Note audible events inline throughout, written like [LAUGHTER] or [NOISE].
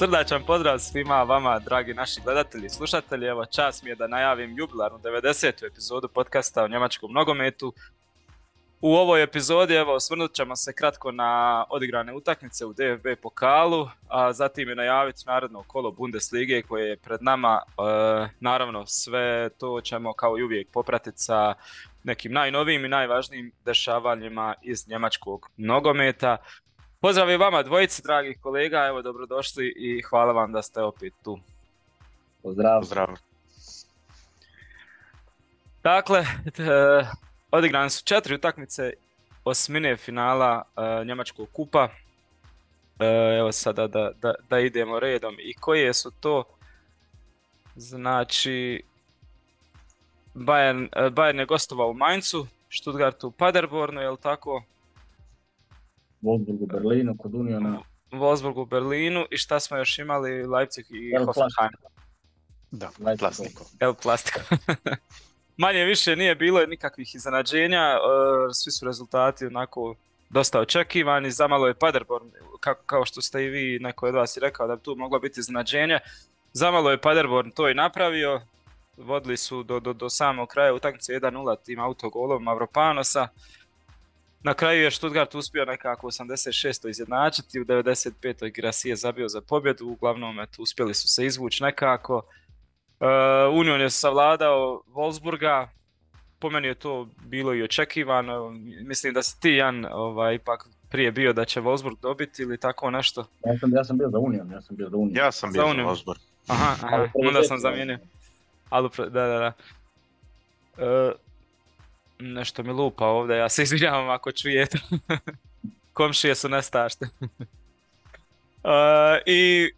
Srdačan pozdrav svima vama, dragi naši gledatelji i slušatelji. Evo, čas mi je da najavim jubilarnu 90. epizodu podcasta o njemačkom nogometu. U ovoj epizodi evo osvrnut ćemo se kratko na odigrane utakmice u DFB pokalu, a zatim je najaviti naredno kolo Bundeslige koje je pred nama. E, naravno sve to ćemo kao i uvijek popratiti sa nekim najnovijim i najvažnijim dešavanjima iz njemačkog nogometa. Pozdrav i vama dvojici dragih kolega, evo dobrodošli i hvala vam da ste opet tu. Pozdrav. Pozdrav. Dakle, e, odigrane su četiri utakmice osmine finala e, Njemačkog kupa. E, evo sada da, da, da idemo redom. I koje su to? Znači, Bayern, Bayern je gostovao u Mainzu, Stuttgartu u Paderbornu, je li tako? Wolfsburg u Berlinu, kod Uniona. Wolfsburg u Berlinu i šta smo još imali? Leipzig i El Hoffenheim. Da, Leipzig. Plastiko. El Plastiko. [LAUGHS] Manje više nije bilo nikakvih iznenađenja, e, svi su rezultati onako dosta očekivani, zamalo je Paderborn, kako, kao što ste i vi, neko od vas i rekao da bi tu moglo biti iznenađenje. Zamalo je Paderborn to i napravio, vodili su do, do, do samog kraja utakmice 1-0 tim autogolom Mavropanosa. Na kraju je Stuttgart uspio nekako u 86. izjednačiti, u 95. Gracie zabio za pobjedu, uglavnom eto, uspjeli su se izvući nekako. Uh, Union je savladao Wolfsburga, po meni je to bilo i očekivano, mislim da si ti Jan ovaj, ipak prije bio da će Wolfsburg dobiti ili tako nešto. Ja sam, ja sam bio za Union, ja sam bio za Union. Ja sam Za bio za Union. Wolfsburg. Aha, aha, onda sam zamijenio. Da, da, da. E, nešto mi lupa ovdje, ja se izvinjavam ako čujete. [LAUGHS] Komšije su nestašte. [LAUGHS] E, I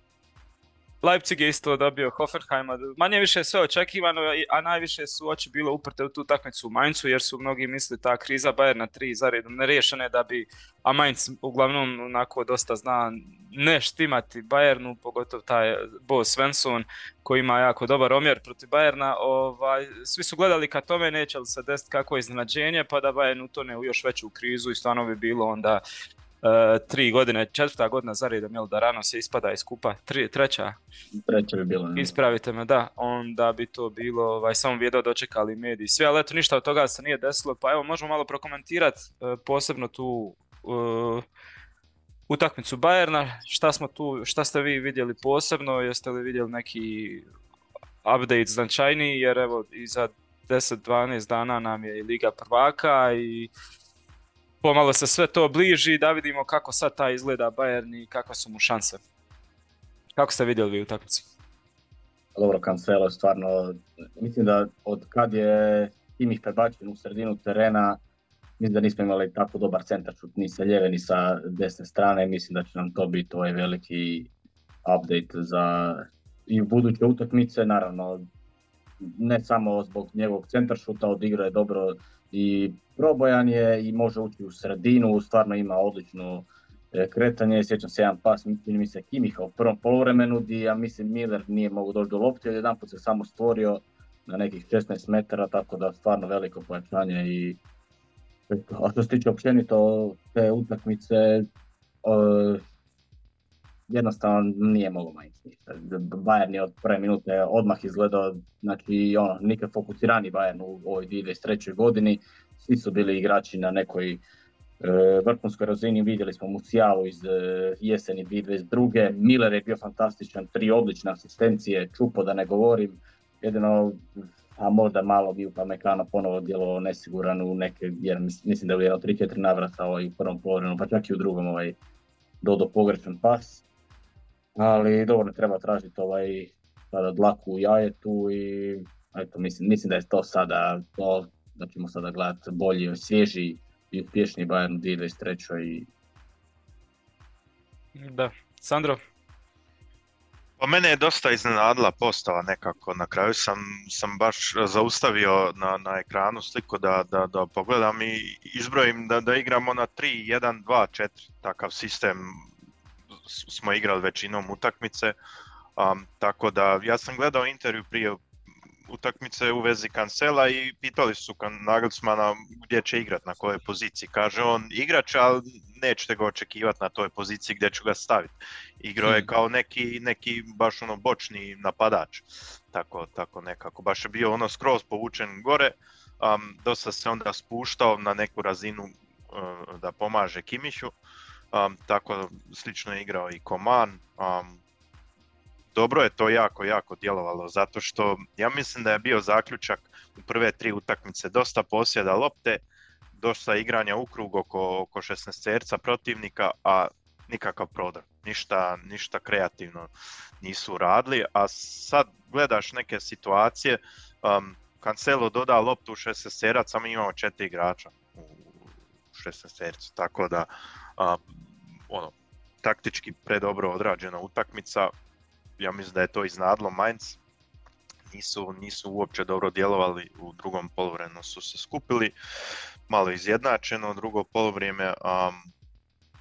Leipzig je isto dobio Hoffenheima, manje više sve očekivano, a najviše su oči bile uprte u tu utakmicu u Mainzu, jer su mnogi mislili ta kriza Bayerna 3 za redom neriješene da bi, a Mainz uglavnom onako dosta zna ne štimati Bayernu, pogotovo taj Bo Svensson koji ima jako dobar omjer protiv Bayerna, ovaj, svi su gledali ka tome neće li se desiti kako iznenađenje, pa da Bayern utone u još veću krizu i stvarno bi bilo onda tri godine, četvrta godina za redom, jel da rano se ispada iz kupa, tri, treća, Treće bi bilo. ne. Ispravite me, da, onda bi to bilo ovaj, samo jedva dočekali mediji. Sve, ali eto, ništa od toga se nije desilo, pa evo, možemo malo prokomentirati posebno tu uh, utakmicu Bayerna, šta smo tu, šta ste vi vidjeli posebno, jeste li vidjeli neki update značajniji, jer evo, i za 10-12 dana nam je i Liga prvaka i pomalo se sve to bliži da vidimo kako sad taj izgleda Bayern i kakve su mu šanse. Kako ste vidjeli vi utakmicu? Dobro, Cancelo je stvarno, mislim da od kad je Kimih prebačen u sredinu terena, mislim da nismo imali tako dobar centar šut ni sa lijeve ni sa desne strane, mislim da će nam to biti ovaj veliki update za i u buduće utakmice, naravno ne samo zbog njegovog centar šuta, odigrao je dobro i probojan je i može ući u sredinu, stvarno ima odlično e, kretanje, sjećam se jedan pas, čini mi se Kimiha u prvom poluvremenu, di ja mislim Miller nije mogao doći do lopte, jer jedan put se samo stvorio na nekih 16 metara, tako da stvarno veliko pojačanje i a što se tiče općenito te utakmice, jednostavno nije mogao Mainz ništa. Bayern je od prve minute odmah izgledao, znači ono, nikad fokusirani Bayern u ovoj 2023. godini, svi su bili igrači na nekoj e, vrhunskoj razini, vidjeli smo Musialu iz e, jeseni 2022. Miller je bio fantastičan, tri odlične asistencije, Čupo da ne govorim, jedino a možda malo bi Upamecano ponovo djelovao nesiguran u neke, jer mis- mislim da je jedno 3-4 navrata ovaj, u prvom poluvremenu, pa čak i u drugom ovaj, dodo pogrešan pas. Ali dobro, ne treba tražiti ovaj sada dlaku u jajetu i eto, mislim, mislim da je to sada to da ćemo sada gledati bolji, svježi i uspješniji Bayern u 2023. i Da. Sandro? Pa mene je dosta iznenadila postava nekako, na kraju sam, sam baš zaustavio na, na ekranu sliku da, da, da pogledam i izbrojim da, da igramo na 3, 1, 2, 4, takav sistem smo igrali većinom utakmice, um, tako da ja sam gledao intervju prije utakmice u vezi Kancela i pitali su Nagelsmana gdje će igrat, na kojoj poziciji. Kaže on igrač, ali nećete ga očekivati na toj poziciji gdje ću ga staviti. Igrao je hmm. kao neki, neki baš ono bočni napadač. Tako, tako nekako. Baš je bio ono skroz povučen gore. Um, dosta se onda spuštao na neku razinu uh, da pomaže Kimiću. Um, tako slično je igrao i Koman. Um, dobro je to jako, jako djelovalo, zato što ja mislim da je bio zaključak u prve tri utakmice dosta posjeda lopte, dosta igranja u krug oko, oko 16 cerca protivnika, a nikakav prodor, ništa, ništa kreativno nisu radili, a sad gledaš neke situacije, um, Cancelo doda loptu u 16 ceraca, mi imamo četiri igrača u 16 cercu, tako da um, ono, taktički predobro odrađena utakmica, ja mislim da je to iznadlo Mainz. Nisu, nisu uopće dobro djelovali, u drugom poluvremenu su se skupili, malo izjednačeno, drugo poluvrijeme um,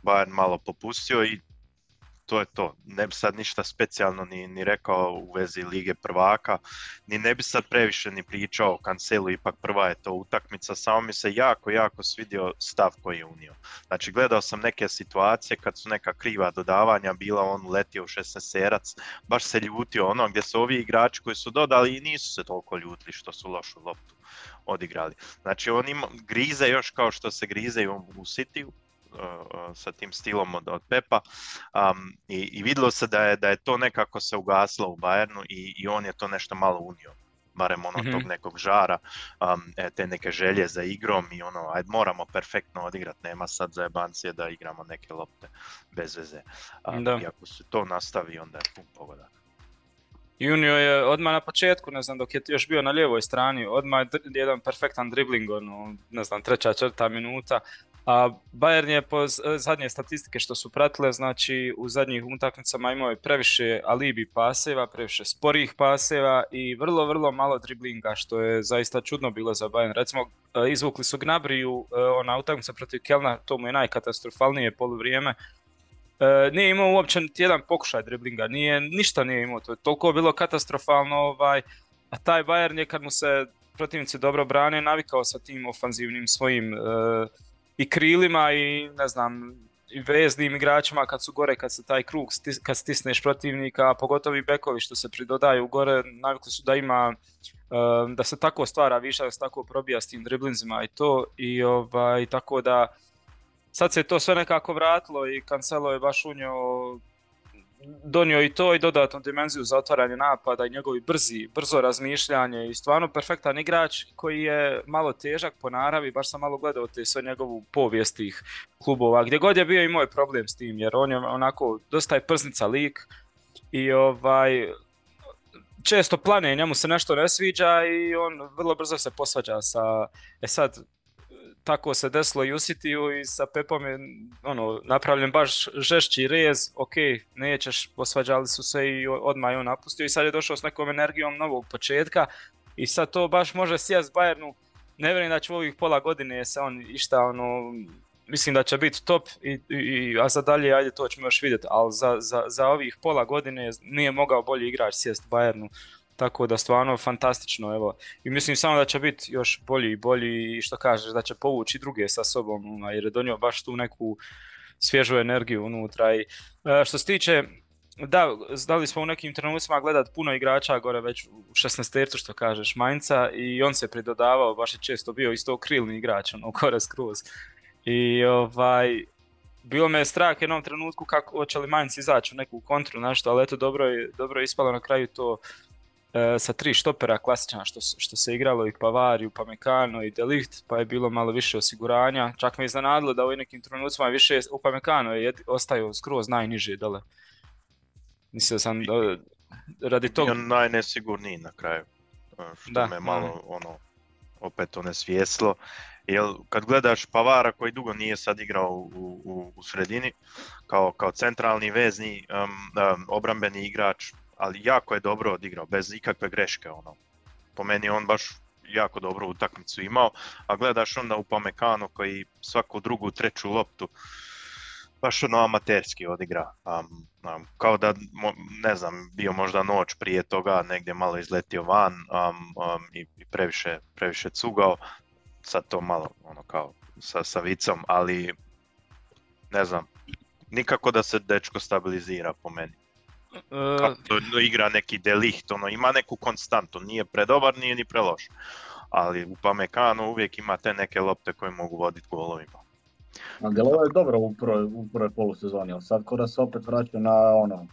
Bayern malo popustio i to je to. Ne bi sad ništa specijalno ni, ni rekao u vezi Lige prvaka, ni ne bi sad previše ni pričao o Cancelu, ipak prva je to utakmica, samo mi se jako, jako svidio stav koji je unio. Znači gledao sam neke situacije kad su neka kriva dodavanja bila, on letio u 16 serac, baš se ljutio ono gdje su ovi igrači koji su dodali i nisu se toliko ljutili što su lošu loptu odigrali. Znači on ima, grize još kao što se grize u City, sa tim stilom od, od Pepa um, i, i vidjelo se da je, da je to nekako se ugaslo u Bayernu i, i on je to nešto malo unio barem ono tog mhm. nekog žara, um, te neke želje za igrom i ono, ajde moramo perfektno odigrat, nema sad za jebancije da igramo neke lopte bez veze. Um, I ako se to nastavi, onda je pun pogodak. Junio je odmah na početku, ne znam, dok je još bio na lijevoj strani, odmah je jedan perfektan dribling, ono, ne znam, treća, četvrta minuta, a Bayern je po zadnje statistike što su pratile, znači u zadnjih utakmicama imao je previše alibi paseva, previše sporih paseva i vrlo, vrlo malo driblinga, što je zaista čudno bilo za Bayern. Recimo, e, izvukli su Gnabriju, e, ona utakmica protiv Kelna, to mu je najkatastrofalnije poluvrijeme. E, nije imao uopće niti jedan pokušaj driblinga, nije, ništa nije imao, to je toliko bilo katastrofalno, ovaj, a taj Bayern je kad mu se protivnici dobro brane, navikao sa tim ofanzivnim svojim i krilima i ne znam i veznim igračima kad su gore, kad se taj krug, kad stisneš protivnika, pogotovo i bekovi što se pridodaju gore, navikli su da ima, um, da se tako stvara višak, da se tako probija s tim driblinzima i to, i ovaj, tako da sad se to sve nekako vratilo i Cancelo je baš unio donio i to i dodatnu dimenziju za otvaranje napada i njegovi brzi, brzo razmišljanje i stvarno perfektan igrač koji je malo težak po naravi, baš sam malo gledao te sve njegovu povijest tih klubova, gdje god je bio imao je problem s tim jer on je onako dosta je prznica lik i ovaj često plane, njemu se nešto ne sviđa i on vrlo brzo se posvađa sa, e sad tako se desilo i u i sa Pepom je ono, napravljen baš žešći rez, ok, nećeš, posvađali su se i odmah je on napustio i sad je došao s nekom energijom novog početka. I sad to baš može sjest Bayernu, ne vjerujem da će u ovih pola godine se on išta ono, mislim da će biti top, i, i, a za dalje ajde to ćemo još vidjeti, ali za, za, za ovih pola godine nije mogao bolji igrač sjest Bayernu tako da stvarno fantastično, evo. I mislim samo da će biti još bolji i bolji i što kažeš, da će povući druge sa sobom, ono, jer je donio baš tu neku svježu energiju unutra. I, e, što se tiče, da, znali smo u nekim trenucima gledat puno igrača gore već u 16 tercu što kažeš, Mainca i on se pridodavao, baš je često bio isto krilni igrač, ono, gore skroz. I ovaj, bilo me je strah jednom trenutku kako hoće li Mainz izaći u neku kontru, nešto, ali eto dobro je, dobro je ispalo na kraju to sa tri štopera klasična što, što se igralo i Pavar i Upamecano i Delicht, pa je bilo malo više osiguranja. Čak me iznenadilo da u nekim trenucima više Upamecano je ostaju skroz najniže dole. Mislio sam da radi toga... On najnesigurniji na kraju. E, što da, me malo ono, opet onesvijeslo. Jel, kad gledaš Pavara koji dugo nije sad igrao u, u, u sredini, kao, kao centralni vezni um, um, obrambeni igrač, ali jako je dobro odigrao, bez ikakve greške. Ono. Po meni on baš jako dobro utakmicu imao, a gledaš onda u Pamekano koji svaku drugu, treću loptu baš ono amaterski odigra. Um, um, kao da, ne znam, bio možda noć prije toga, negdje malo izletio van um, i, i previše, previše cugao, sad to malo ono kao sa, sa vicom, ali ne znam, nikako da se dečko stabilizira po meni. Uh, to igra neki delikt, ono, ima neku konstantu, nije predobar, nije ni preloš. Ali u Pamekanu uvijek ima te neke lopte koje mogu voditi golovima. Djelovao je dobro u prvoj, u prvoj polusezoni, ali sad kada se opet vraća na ono,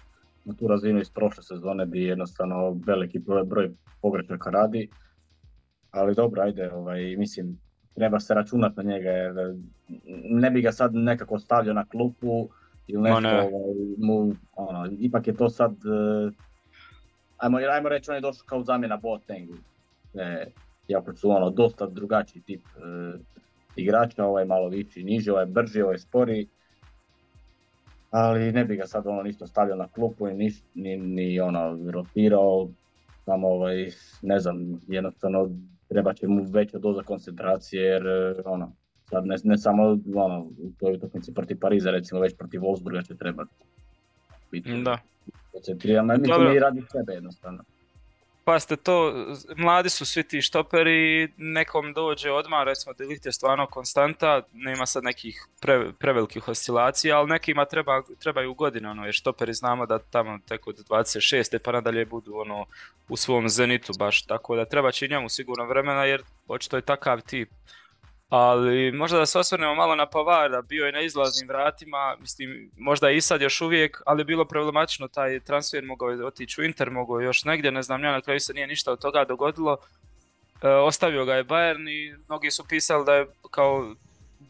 na tu razinu iz prošle sezone bi jednostavno veliki broj, broj pogrešaka radi. Ali dobro, ajde, ovaj, mislim, treba se računati na njega jer ne bi ga sad nekako stavljao na klupu ili nešto, ne. ovaj, mu, ono, ipak je to sad, uh, ajmo, ajmo reći, on je došao kao zamjena Boatengu, e, iako su ono, dosta drugačiji tip uh, igrača, ovaj malo viši niži, ovaj brži, ovaj spori, ali ne bi ga sad ono ništa stavljao na klupu i ni, ni, ni ono rotirao, samo ovaj, ne znam, jednostavno treba će mu veća doza koncentracije jer ono, Sad ne, ne samo ono, u toj utakmici protiv Pariza, recimo već protiv Wolfsburga će trebati biti da. koncentriran, mislim i radi sebe jednostavno. Pa ste to, mladi su svi ti štoperi, nekom dođe odmah, recimo Delikt je stvarno konstanta, nema sad nekih pre, prevelikih oscilacija, ali nekima treba, trebaju godine, ono, jer štoperi znamo da tamo tek od 26. pa nadalje budu ono, u svom zenitu baš, tako da treba će njemu sigurno vremena jer očito je takav tip. Ali možda da se osvrnemo malo na Pavara, bio je na izlaznim vratima, mislim, možda i sad još uvijek, ali je bilo problematično, taj transfer mogao je otići u Inter, mogao još negdje, ne znam, ja na kraju se nije ništa od toga dogodilo. E, ostavio ga je Bayern i mnogi su pisali da je kao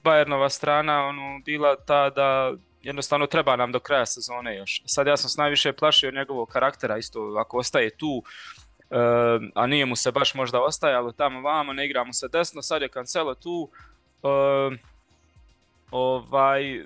Bayernova strana ono, bila ta da jednostavno treba nam do kraja sezone još. Sad ja sam s najviše plašio njegovog karaktera, isto ako ostaje tu, a nije mu se baš možda ostajalo tamo vamo, ne igramo se desno, sad je Cancelo tu, ovaj,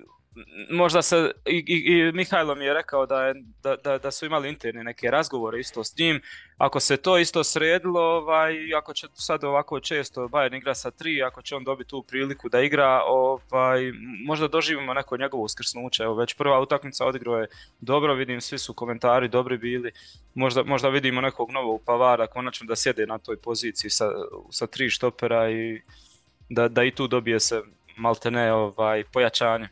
možda se, i, i, Mihajlo mi je rekao da, je, da, da, da, su imali interne neke razgovore isto s njim, ako se to isto sredilo, ovaj, ako će sad ovako često Bayern igra sa tri, ako će on dobiti tu priliku da igra, ovaj, možda doživimo neko njegovo uskrsnuće, evo već prva utakmica odigrao je dobro, vidim svi su komentari dobri bili, možda, možda vidimo nekog novog Pavara, konačno da sjede na toj poziciji sa, sa tri štopera i da, da i tu dobije se maltene ovaj, pojačanje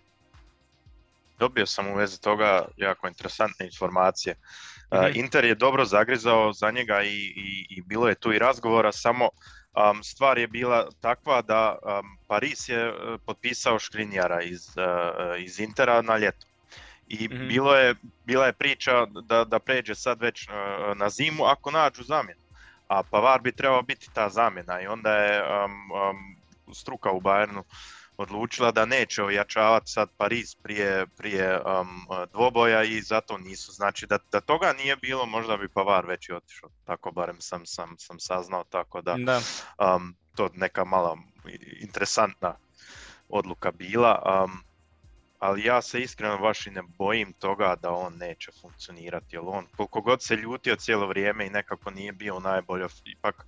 dobio sam u vezi toga jako interesantne informacije. mm Inter je dobro zagrizao za njega i, i, i bilo je tu i razgovora, samo um, stvar je bila takva da um, Paris je uh, potpisao Škrinjara iz, uh, iz Intera na ljeto. I mm bilo je, bila je priča da, da pređe sad već uh, na zimu ako nađu zamjenu. A Pavar bi trebao biti ta zamjena i onda je um, um, struka u Bayernu odlučila da neće ojačavati sad Pariz prije, prije um, dvoboja i zato nisu. Znači da, da toga nije bilo možda bi Pavar već i otišao. Tako barem sam, sam, sam saznao tako da, da. Um, to neka mala interesantna odluka bila. Um, ali ja se iskreno baš i ne bojim toga da on neće funkcionirati, jer on koliko god se ljutio cijelo vrijeme i nekako nije bio najbolje, ipak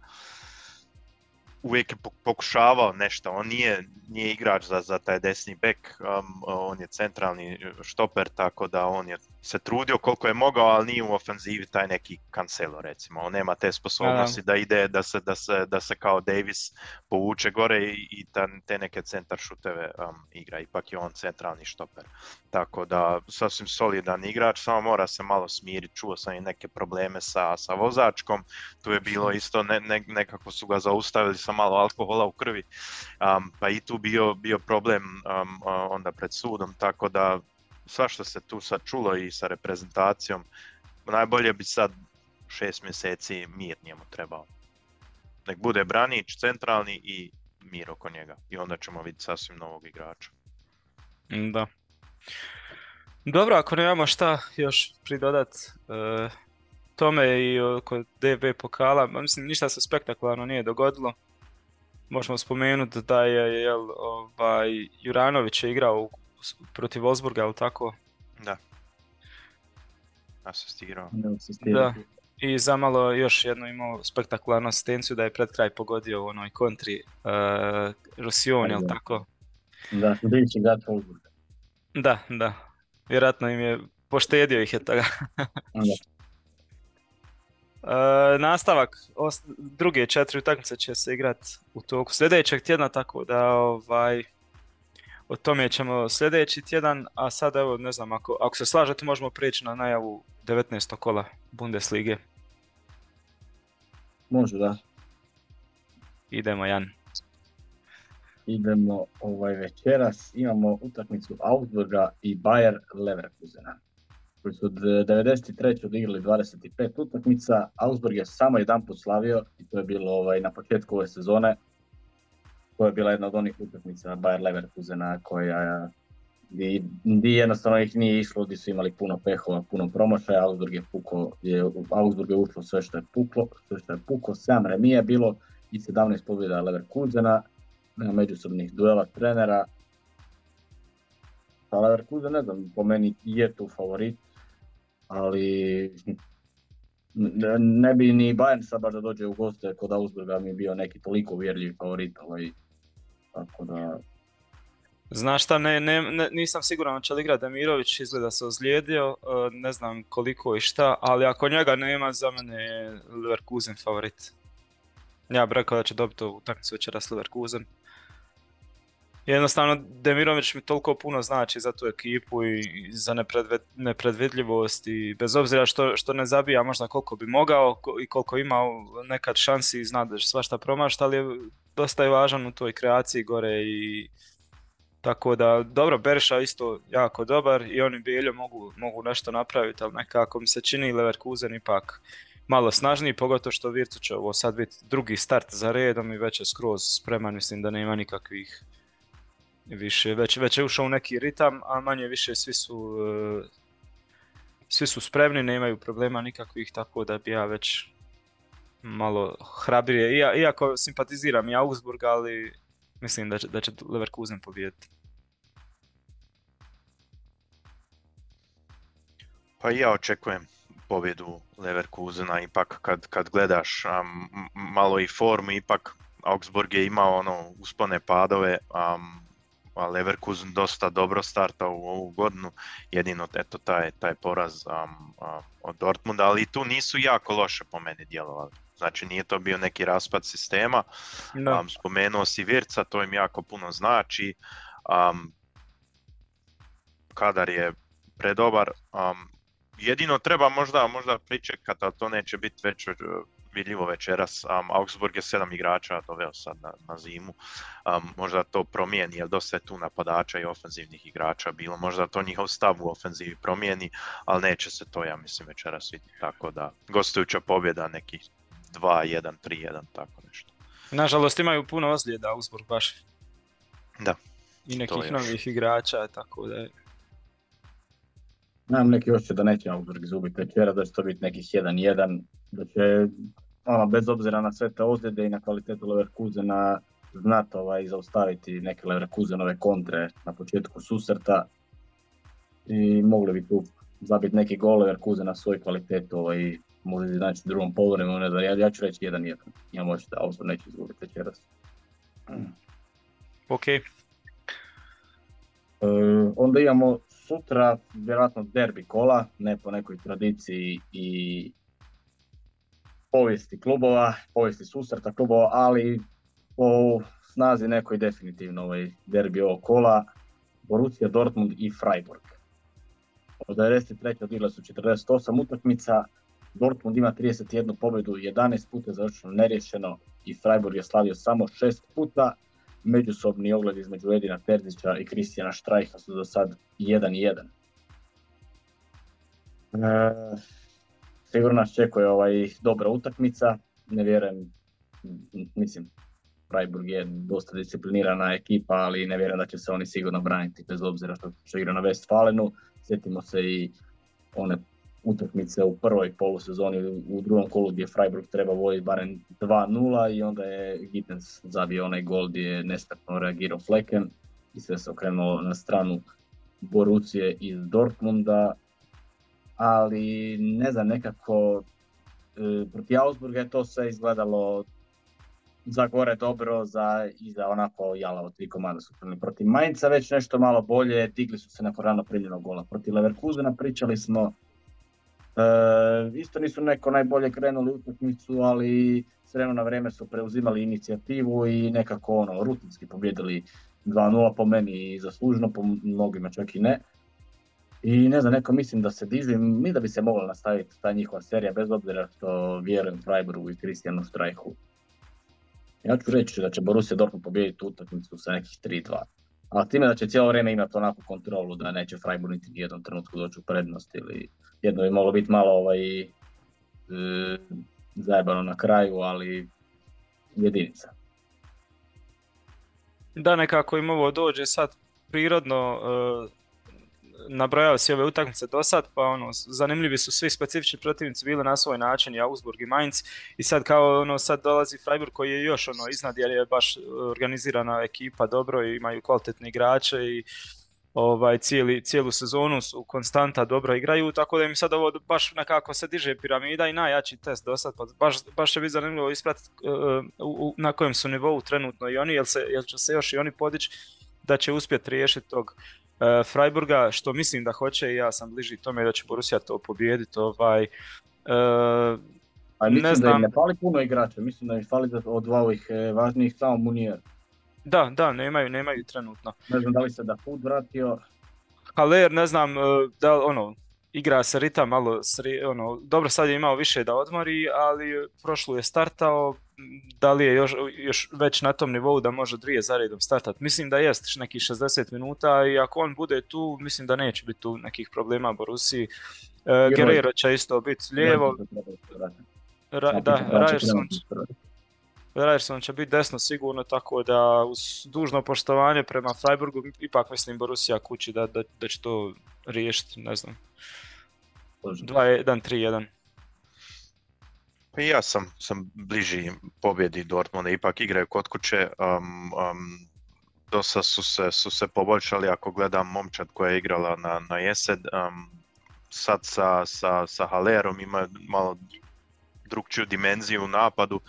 uvijek je pokušavao nešto, on nije, nije igrač za, za taj desni bek, um, on je centralni štoper, tako da on je se trudio koliko je mogao, ali nije u ofenzivi taj neki Cancelo recimo, on nema te sposobnosti da. ide, da se, da se, da se kao Davis povuče gore i, i te neke centar šuteve um, igra, ipak je on centralni štoper. Tako da sasvim solidan igrač, samo mora se malo smiriti, čuo sam i neke probleme sa, sa vozačkom, tu je bilo isto, ne, ne, nekako su ga zaustavili malo alkohola u krvi, um, pa i tu bio, bio problem um, onda pred sudom, tako da svašta se tu sad čulo i sa reprezentacijom, najbolje bi sad šest mjeseci mir njemu trebao. Nek bude Branić centralni i mir oko njega i onda ćemo vidjeti sasvim novog igrača. Da. Dobro, ako nemamo šta još pridodat e, tome i oko DB pokala, mislim ništa se spektakularno nije dogodilo. Možemo spomenuti da je jel, ovaj, Juranović je igrao u protiv Wolfsburga, ali tako? Da. Asistirao. Da. I zamalo još jednu imao spektakularnu asistenciju da je pred kraj pogodio u onoj kontri uh, Rosion, jel tako? Da, sljedeći grad Wolfsburga. Da, da. Vjerojatno im je poštedio ih je toga. Onda. [LAUGHS] E, nastavak, os- druge četiri utakmice će se igrat u toku sljedećeg tjedna, tako da ovaj, o tome ćemo sljedeći tjedan, a sad evo ne znam, ako, ako se slažete možemo prijeći na najavu 19. kola Bundeslige. Može da. Idemo Jan. Idemo ovaj večeras, imamo utakmicu Augsburga i Bayer Leverkusena. Koji su od 93. odigrali 25 utakmica, Augsburg je samo jedan put slavio i to je bilo ovaj, na početku ove sezone. To je bila jedna od onih utakmica Bayer Leverkusena koja di, di jednostavno ih nije išlo, gdje su imali puno pehova, puno promašaja, Augsburg je puko, je, Augsburg je ušlo sve što je puklo, sve što je puko, 7 remija je bilo i 17 pobjeda Leverkusena, međusobnih duela trenera. Pa Leverkusen, ne znam, po meni je tu favorit, ali ne, bi ni Bayern sad baš da dođe u goste kod Augsburga mi bio neki toliko uvjerljiv favorit, ovaj, tako da Znaš šta, ne, ne, ne- nisam siguran hoće li igrat Demirović, izgleda se ozlijedio, e, ne znam koliko i šta, ali ako njega nema, za mene je Leverkusen favorit. Ja bih rekao da će dobiti ovu utakmicu večeras Leverkusen. Jednostavno, Demirović mi toliko puno znači za tu ekipu i za nepredvidljivost i bez obzira što, što ne zabija možda koliko bi mogao i koliko ima nekad šansi i zna da svašta promašta, ali je dosta je važan u toj kreaciji gore i tako da, dobro, Berša isto jako dobar i oni Bijeljo mogu, mogu nešto napraviti, ali nekako mi se čini Leverkusen ipak malo snažniji, pogotovo što Virtu ovo sad biti drugi start za redom i već je skroz spreman, mislim da nema nikakvih više, već, već je ušao u neki ritam, a manje više svi su e, svi su spremni, nemaju problema nikakvih, tako da bi ja već malo hrabrije, iako simpatiziram i Augsburg, ali mislim da će, da će Leverkusen pobijediti. Pa ja očekujem pobjedu Leverkusena, ipak kad, kad gledaš am, m- malo i formu, ipak Augsburg je imao ono uspone padove, am, a Leverkusen dosta dobro starta u ovu godinu, jedino eto taj, taj poraz am, a, od Dortmunda, ali i tu nisu jako loše po meni djelovali. Znači nije to bio neki raspad sistema, Da. Um, spomenuo si Virca, to im jako puno znači. Um, kadar je predobar. Um, jedino treba možda, možda pričekati, ali to neće biti već uh, vidljivo večeras. Um, Augsburg je sedam igrača doveo sad na, na zimu. Um, možda to promijeni, jer dosta je tu napadača i ofenzivnih igrača bilo. Možda to njihov stav u ofenzivi promijeni, ali neće se to, ja mislim, večeras vidjeti. Tako da, gostujuća pobjeda neki 2-1, 3-1, tako nešto. Nažalost imaju puno ozljeda Augsburg baš. Da, I to nekih još. novih igrača, tako da je. Nemam neki osjećaj da neće Augsburg izgubiti večera, da će to biti nekih 1-1, da će, ono, bez obzira na sve te ozljede i na kvalitetu Leverkusena, znat ovaj, zaustaviti neke Leverkusenove kontre na početku susreta i mogli bi tu zabiti neki gol Leverkusen na svoj kvalitetu ovaj, možda znači u drugom poluvremenu, ne znam, ja, ja ću reći 1-1, ja možda da Augsburg neće izgubiti večeras. Ok, E, onda imamo sutra vjerojatno derbi kola, ne po nekoj tradiciji i povijesti klubova, povijesti susreta klubova, ali po snazi nekoj definitivno ovaj derbi ovog kola, Borussia Dortmund i Freiburg. Od 93. odigrali su 48 utakmica, Dortmund ima 31 pobjedu, 11 puta je završeno neriješeno i Freiburg je slavio samo 6 puta, međusobni ogled između Edina Terzića i Kristijana Štrajha su do sad 1-1. E, sigurno nas čekuje ovaj dobra utakmica, ne vjerujem, mislim, Freiburg je dosta disciplinirana ekipa, ali ne vjerujem da će se oni sigurno braniti bez obzira što, što igra na Westfalenu. Sjetimo se i one utakmice u prvoj polusezoni u- drugom kolu gdje Freiburg treba voditi barem 2-0 i onda je Gittens zabio onaj gol gdje je nesretno reagirao Flecken i sve se okrenulo na stranu Borucije iz Dortmunda, ali ne znam, nekako e, protiv Augsburga je to sve izgledalo za gore dobro, za, i za onako jalavo tri komada su protiv Mainca, već nešto malo bolje, digli su se nakon rano primljenog gola. Protiv Leverkusena pričali smo, e, isto nisu neko najbolje krenuli utakmicu, ali s na vrijeme su preuzimali inicijativu i nekako ono, rutinski pobjedili 2-0 po meni i zaslužno, po mnogima čak i ne. I ne znam, neko mislim da se diže, mi da bi se mogla nastaviti ta njihova serija, bez obzira što vjerujem Freiburgu i Kristijanu Štrajhu. Ja ću reći da će Borussia Dortmund pobijediti utakmicu sa nekih 3-2. Ali time da će cijelo vrijeme imati onakvu kontrolu da neće Freiburg niti jednom trenutku doći u prednost ili jedno bi moglo biti malo ovaj, e, zajebano na kraju, ali jedinica. Da, nekako im ovo dođe sad prirodno, e, nabrojao si ove utakmice do sad, pa ono, zanimljivi su svi specifični protivnici bili na svoj način, i Augsburg i Mainz, i sad kao ono, sad dolazi Freiburg koji je još ono iznad jer je baš organizirana ekipa dobro i imaju kvalitetne igrače i ovaj, cijeli, cijelu sezonu su konstanta dobro igraju, tako da im sad ovo baš nekako se diže piramida i najjači test do sad, pa baš, baš će biti zanimljivo ispratiti uh, na kojem su nivou trenutno i oni, jel, se, jel će se još i oni podići da će uspjeti riješiti tog Freiburga, što mislim da hoće i ja sam bliži tome da će Borussia to pobijediti. Ovaj, uh, A mislim ne znam. da im ne fali puno igrača, mislim da im fali od dva ovih e, važnijih samo Munier. Da, da, nemaju, nemaju trenutno. Ne znam da li se da put vratio. Haller, ne znam, da ono, igra se Rita malo, sri, ono, dobro sad je imao više da odmori, ali prošlu je startao, da li je još, još već na tom nivou da može dvije zaredom startat? Mislim da jest nekih 60 minuta i ako on bude tu, mislim da neće biti tu nekih problema Borusi. E, Guerrero će isto biti lijevo. Ra, da, Ryerson će biti desno sigurno, tako da uz dužno poštovanje prema Freiburgu, ipak mislim Borussia kući da, da, da će to riješiti, ne znam. 2-1-3-1. Pa ja sam, sam bliži pobjedi Dortmunda, ipak igraju kod kuće. Um, um, dosta su se, su se poboljšali ako gledam momčad koja je igrala na, na jesed. Um, sad sa, sa, sa Halerom ima malo drugčiju dimenziju u napadu.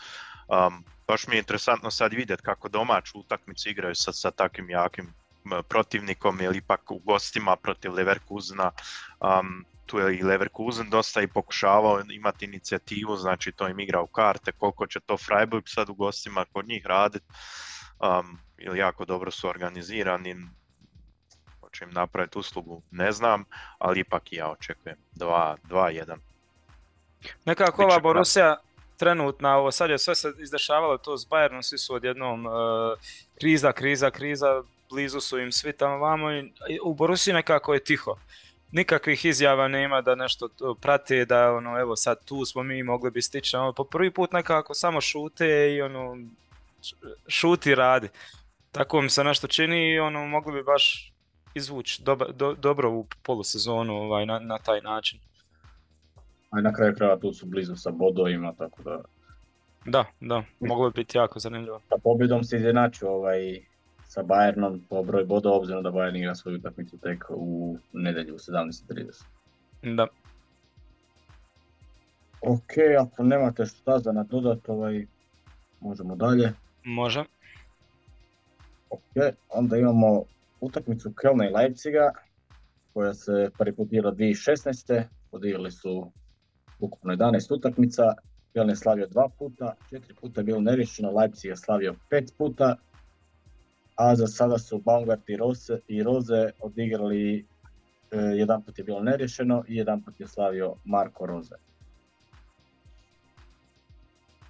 Um, baš mi je interesantno sad vidjeti kako domaću utakmicu igraju sa, sa takvim jakim protivnikom ili ipak u gostima protiv Leverkusena. Um, tu je i Leverkusen dosta i pokušavao imati inicijativu, znači to im igra u karte, koliko će to Freiburg sad u gostima kod njih raditi, um, ili jako dobro su organizirani, hoće im napraviti uslugu, ne znam, ali ipak i ja očekujem 2-1. Nekako ova Borussia trenutna, ovo sad je sve se izdešavalo to s Bayernom, svi su odjednom uh, kriza, kriza, kriza, blizu su im svi tamo vamo i u Borussiji nekako je tiho nikakvih izjava nema da nešto prate, da ono, evo sad tu smo mi mogli bi stići, ono, po prvi put nekako samo šute i ono, šuti radi. Tako mi se nešto čini i ono, mogli bi baš izvući do, dobro u polusezonu ovaj, na, na taj način. A na kraju kraja tu su blizu sa bodovima, tako da... Da, da, moglo bi biti jako zanimljivo. Sa pobjedom se izjednačio ovaj, sa Bayernom po broj boda, obzirom da Bayern igra svoju utakmicu tek u nedelju u 17.30. Da. Ok, ako nemate šta za nadodat, ovaj, možemo dalje. Može. Ok, onda imamo utakmicu Kölna i Leipziga, koja se prvi put 2016. Odigrali su ukupno 11 utakmica. Köln je slavio dva puta, četiri puta je bilo neriješeno, Leipzig je slavio pet puta, a za sada su Baumgart i Rose, i Roze odigrali, e, jedan put je bilo nerješeno i jedan put je slavio Marko Roze.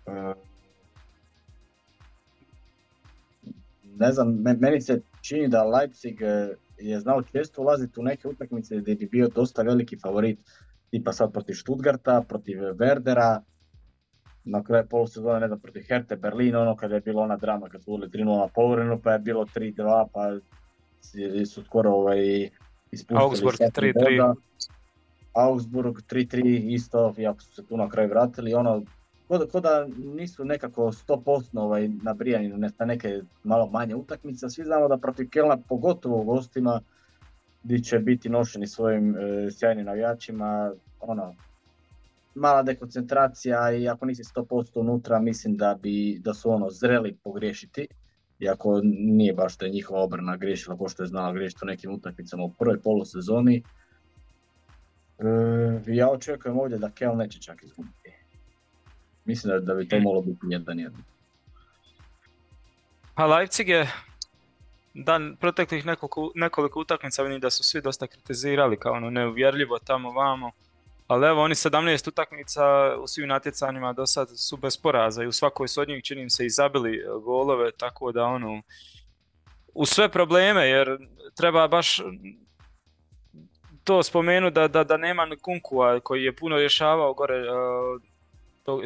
E, ne znam, meni se čini da Leipzig e, je znao često ulaziti u neke utakmice gdje bi bio dosta veliki favorit, tipa sad protiv Stuttgarta, protiv Werdera, na kraju polusezone, ne znam, protiv Herte Berlin, ono kada je bilo ona drama kad su uvijeli 3-0 na povrenu, pa je bilo 3-2, pa su skoro ovaj, ispustili Augsburg 3-3. Augsburg 3-3 isto, iako su se tu na kraju vratili, ono, ko da, nisu nekako 100% ovaj, nabrijani na neke malo manje utakmice, svi znamo da protiv Kelna, pogotovo u gostima, gdje će biti nošeni svojim e, sjajnim navijačima, ono, mala dekoncentracija i ako nisi 100% unutra, mislim da bi da su ono zreli pogriješiti. Iako nije baš da je njihova obrana griješila što je znala griješiti u nekim utakmicama u prvoj polusezoni. E, ja očekujem ovdje da Kel neće čak izgubiti. Mislim da, da bi to moglo biti jedan jedan. Pa Leipzig je dan proteklih nekoliko, nekoliko utakmica vidim da su svi dosta kritizirali kao ono neuvjerljivo tamo vamo. Ali evo oni 17 utakmica u svim natjecanjima do sad su bez poraza i u svakoj su od njih čini se izabili e, golove tako da ono u sve probleme jer treba baš to spomenuti da, da, da nema Kunkua koji je puno rješavao gore uh,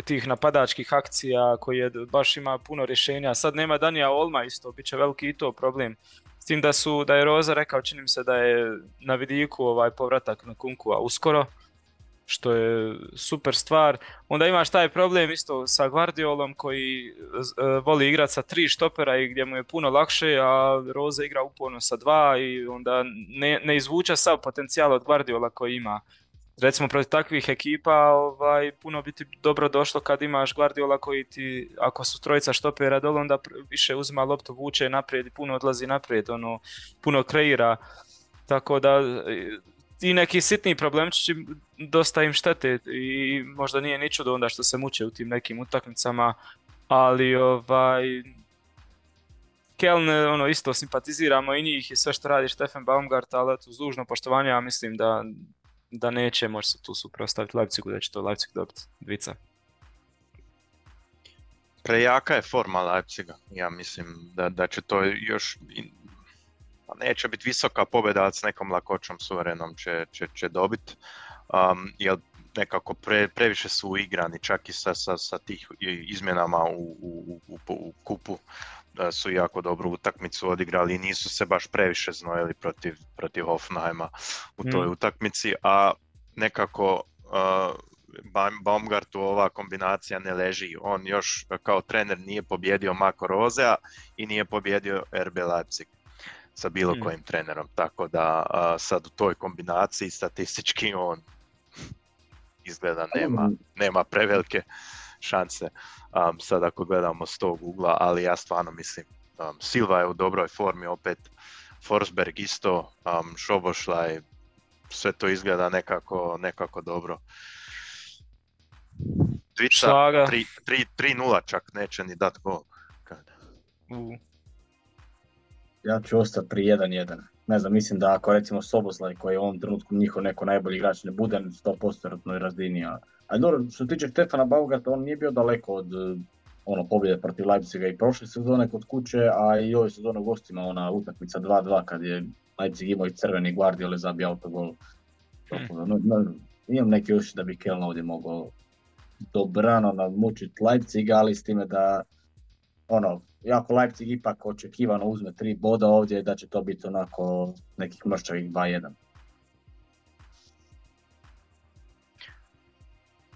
tih napadačkih akcija, koji je baš ima puno rješenja. Sad nema Danija Olma isto, bit će veliki i to problem. S tim da, su, da je Roza rekao, čini se da je na vidiku ovaj povratak na Kunkua uskoro što je super stvar. Onda imaš taj problem isto sa Guardiolom koji uh, voli igrati sa tri štopera i gdje mu je puno lakše, a Roza igra uporno sa dva i onda ne, ne izvuča sav potencijal od Guardiola koji ima. Recimo protiv takvih ekipa ovaj, puno bi ti dobro došlo kad imaš Guardiola koji ti, ako su trojica štopera dole, onda više uzima loptu, vuče naprijed i puno odlazi naprijed, ono, puno kreira. Tako da ti neki sitni problemčići dosta im štete i možda nije ni čudo onda što se muče u tim nekim utakmicama, ali ovaj Keln, ono, isto simpatiziramo i njih i sve što radi Stefan Baumgart, ali eto, uz dužno poštovanje, ja mislim da, da neće moći se tu suprostaviti Leipzigu, da će to Leipzig dobiti dvica. Prejaka je forma Leipziga, ja mislim da, da će to još pa neće biti visoka pobjeda, ali s nekom lakoćom suverenom će, će, će dobiti. Um, jer nekako pre, previše su uigrani, čak i sa, sa, sa tih izmjenama u, u, u, u kupu da su jako dobru utakmicu odigrali i nisu se baš previše znojili protiv, protiv Hoffenheima u toj mm. utakmici, a nekako uh, Baumgartu ova kombinacija ne leži. On još kao trener nije pobjedio Mako Rozea i nije pobjedio RB Leipzig sa bilo mm. kojim trenerom, tako da sad u toj kombinaciji statistički on [LAUGHS] izgleda nema, nema prevelike šanse um, sad ako gledamo s tog ugla, ali ja stvarno mislim um, Silva je u dobroj formi opet, Forsberg isto, um, Šobošlaj, sve to izgleda nekako, nekako dobro. Dvica 3-0 čak neće ni dat gol. Uh ja ću ostati pri 1-1. Ne znam, mislim da ako recimo Soboslaj koji je u ovom trenutku njihov neko najbolji igrač ne bude 100% i razdini. Ali dobro, što se tiče Stefana Baugata, on nije bio daleko od ono pobjede protiv Leipziga i prošle sezone kod kuće, a i ove sezone u gostima, ona utakmica 2-2 kad je Leipzig imao i crveni Guardiola zabio autogol. Hmm. No, no, imam neki još da bi Kelna ovdje mogao dobrano namučiti Leipziga, ali s time da ono, jako Leipzig ipak očekivano uzme tri boda ovdje, da će to biti onako nekih mršćavih 2-1.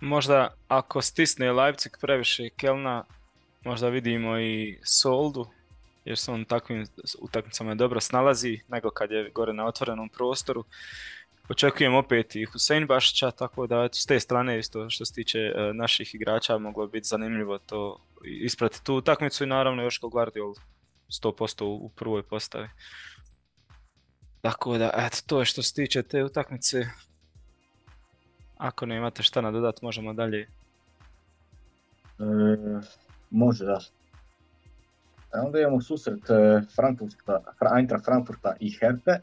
Možda ako stisne Leipzig previše Kelna, možda vidimo i Soldu, jer se on takvim utakmicama dobro snalazi, nego kad je gore na otvorenom prostoru. Očekujem opet i Husein Bašića, tako da s te strane isto što se tiče e, naših igrača moglo biti zanimljivo to isprati tu utakmicu i naravno još Guardiol 100% u prvoj postavi. Tako da, eto, to je što se tiče te utakmice. Ako ne imate šta nadodat, možemo dalje. E, može, da. E, onda imamo susret e, Frankfurta, Eintracht Frankfurta i Hertha.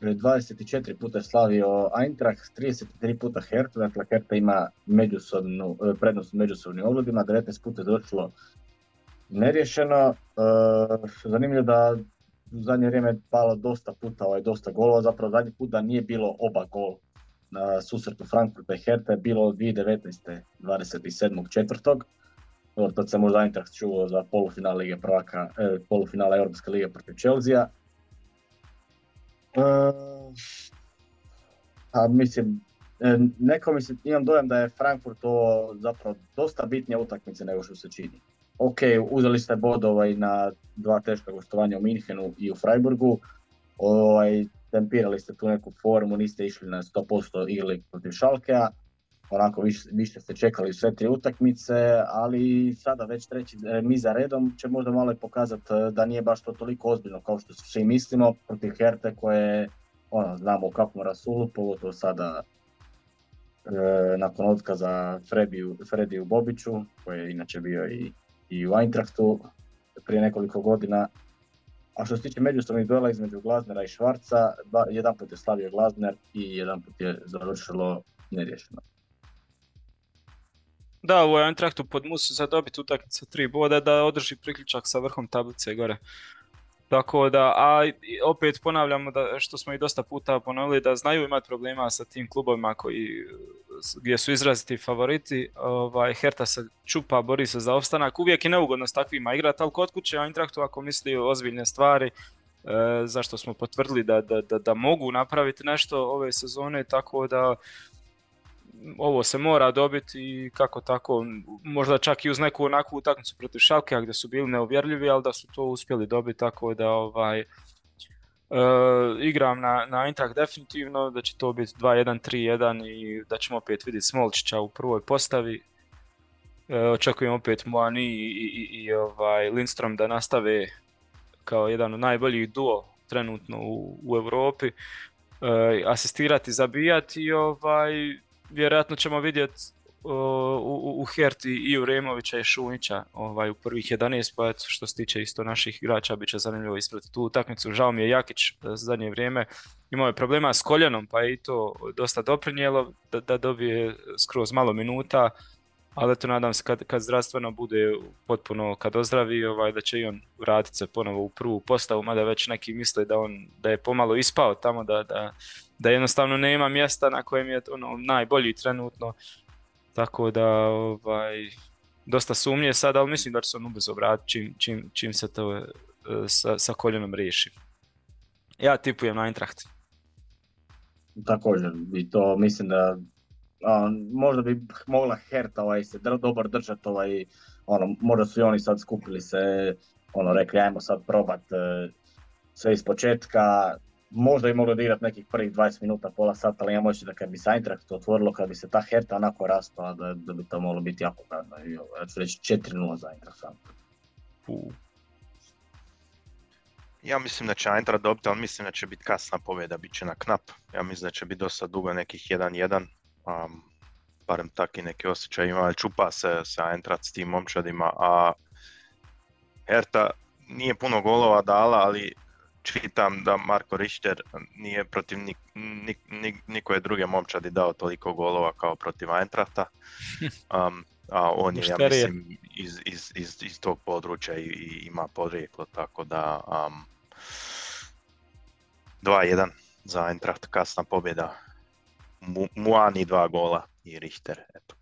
24 puta je slavio Eintracht, 33 puta Hertha, dakle Hertha ima međusobnu, e, prednost u međusobnim ogledima, 19 puta je došlo nerješeno. E, zanimljivo da u zadnje vrijeme je palo dosta puta, ovaj, dosta golova, zapravo zadnji put da nije bilo oba gol na susretu Frankfurta i Hertha je bilo 2019. 27.4. Dobro, tad se možda Eintracht čuo za polufinale Lige prvaka, eh, polufinala Europske lige protiv Chelsea. Uh, a mislim, e, neko mislim, imam dojam da je Frankfurt ovo zapravo dosta bitnija utakmica nego što se čini. Ok, uzeli ste bod ovaj, na dva teška gostovanja u Minhenu i u Freiburgu, ovaj, tempirali ste tu neku formu, niste išli na 100% igli protiv Šalkea. Onako više, više ste čekali sve tri utakmice, ali sada već treći mi za redom će možda malo pokazati da nije baš to toliko ozbiljno kao što svi mislimo protiv Herte koje ono, znamo u kakvom rasulu, pogotovo sada e, nakon otkaza Frediju, Frediju Bobiću, koji je inače bio i, i u Eintrachtu prije nekoliko godina. A što se tiče međusobnih duela između Glaznera i Švarca, jedan put je slavio Glazner i jedan put je završilo neriješeno. Da, u Eintrachtu pod musu za dobiti utakmicu tri boda da održi priključak sa vrhom tablice gore. Tako da, a opet ponavljamo da što smo i dosta puta ponovili da znaju imati problema sa tim klubovima koji gdje su izraziti favoriti. Ovaj, Herta se čupa, bori se za opstanak. Uvijek je neugodno s takvima igrati, ali kod kuće Eintrachtu ako misli ozbiljne stvari, e, zašto smo potvrdili da, da, da, da mogu napraviti nešto ove sezone, tako da ovo se mora dobiti i kako tako, možda čak i uz neku onakvu utakmicu protiv Šalke gdje su bili neuvjerljivi, ali da su to uspjeli dobiti tako da ovaj, Uh, igram na, na Eintracht definitivno, da će to biti 2-1, 3-1 i da ćemo opet vidjeti Smolčića u prvoj postavi. Uh, očekujem opet Moani i, i, i, ovaj, Lindstrom da nastave kao jedan od najboljih duo trenutno u, u Europi. Uh, asistirati, zabijati i ovaj, vjerojatno ćemo vidjeti u, u Herti i Uremovića i Šunića ovaj, u prvih 11, pa eto, što se tiče isto naših igrača, bit će zanimljivo ispratiti tu utakmicu. Žao mi je Jakić za zadnje vrijeme imao je problema s koljenom, pa je i to dosta doprinijelo da, da dobije skroz malo minuta, ali eto nadam se kad, kad zdravstveno bude potpuno, kad ozdravi, ovaj, da će i on vratiti se ponovo u prvu postavu, mada već neki misle da on da je pomalo ispao tamo, da, da, da jednostavno nema mjesta na kojem je ono najbolji trenutno. Tako da ovaj, dosta sumnje sad, ali mislim da će se on ubrzo vratiti čim, čim, čim se to e, sa, sa koljenom riješi. Ja tipujem na Eintracht. Također, i to mislim da a, možda bi mogla Herta ovaj, se dobro držati, ovaj, ono, možda su i oni sad skupili se, ono, rekli ajmo sad probat e, sve iz početka, možda i moglo igrati nekih prvih 20 minuta, pola sata, ali ja moći da kad bi se Eintracht otvorilo, kad bi se ta Herta onako rastala, da, da bi to moglo biti jako gadno. Ja ću reći 4-0 za Eintracht Ja mislim da će Eintracht dobiti, ali mislim da će biti kasna pobjeda, bit će na knap. Ja mislim da će biti dosta dugo nekih 1-1. Um, barem taki neki osjećaj ima, čupa se sa Eintracht s tim momčadima, a Herta nije puno golova dala, ali čitam da Marko Richter nije protiv nik, nik, nikoje druge momčadi dao toliko golova kao protiv Eintrachta. [LAUGHS] Um, a on je, ja mislim, iz, iz, iz, iz tog područja i, i ima podrijeklo, tako da um, 2-1 za Eintracht, kasna pobjeda. Mu, Muani dva gola i Richter, eto.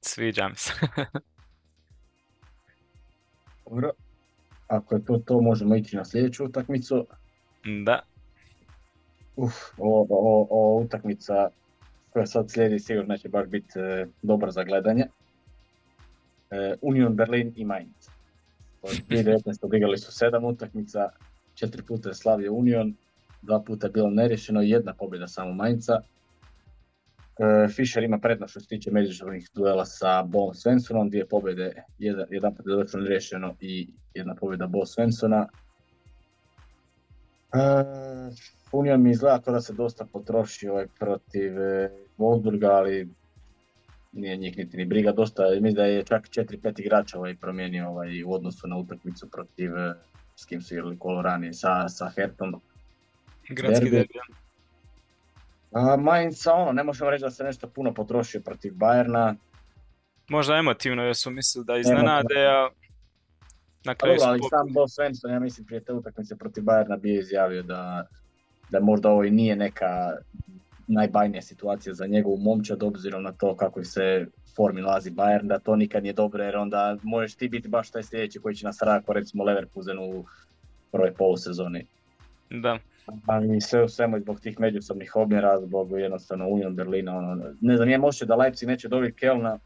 Sviđa mi se. [LAUGHS] Dobro. Ako je to to, možemo ići na sljedeću utakmicu. Da. Uf, ovo, utakmica koja sad slijedi sigurno neće baš biti e, dobra za gledanje. E, Union Berlin i Mainz. Od [LAUGHS] 2019. igrali su sedam utakmica, četiri puta je slavio Union, dva puta je bilo nerješeno i jedna pobjeda samo Mainza. E, Fischer ima prednost što se tiče međusobnih duela sa Bo Svensonom, dvije pobjede, jedan, jedan put je riješeno i jedna pobjeda Bo Svensona. E, Union mi izgleda kao da se dosta potrošio ovaj protiv e, Wolfsburga, ali nije njih niti ni briga. Dosta, mislim da je čak 4-5 igrača ovaj promijenio ovaj, u odnosu na utakmicu protiv e, s kim su igrali Kolorani sa, sa Hertom. Gradski derbi. A Mainz, ono, ne možemo reći da se nešto puno potrošio protiv Bayerna. Možda emotivno jer su mislili da iznenade, a na kraju ali sam Bo Svensson, ja mislim, prije te utakmice protiv Bayerna bio izjavio da, da možda ovo i nije neka najbajnija situacija za njegovu momčad, obzirom na to kako se formi nalazi Bayern, da to nikad nije dobro, jer onda možeš ti biti baš taj sljedeći koji će nas rako, recimo Leverkusen u prvoj polusezoni. Da. Ali sve u svemu zbog tih međusobnih obmjera, zbog jednostavno Union Berlina, ono, ne znam, moće da Leipzig neće dobiti Kelna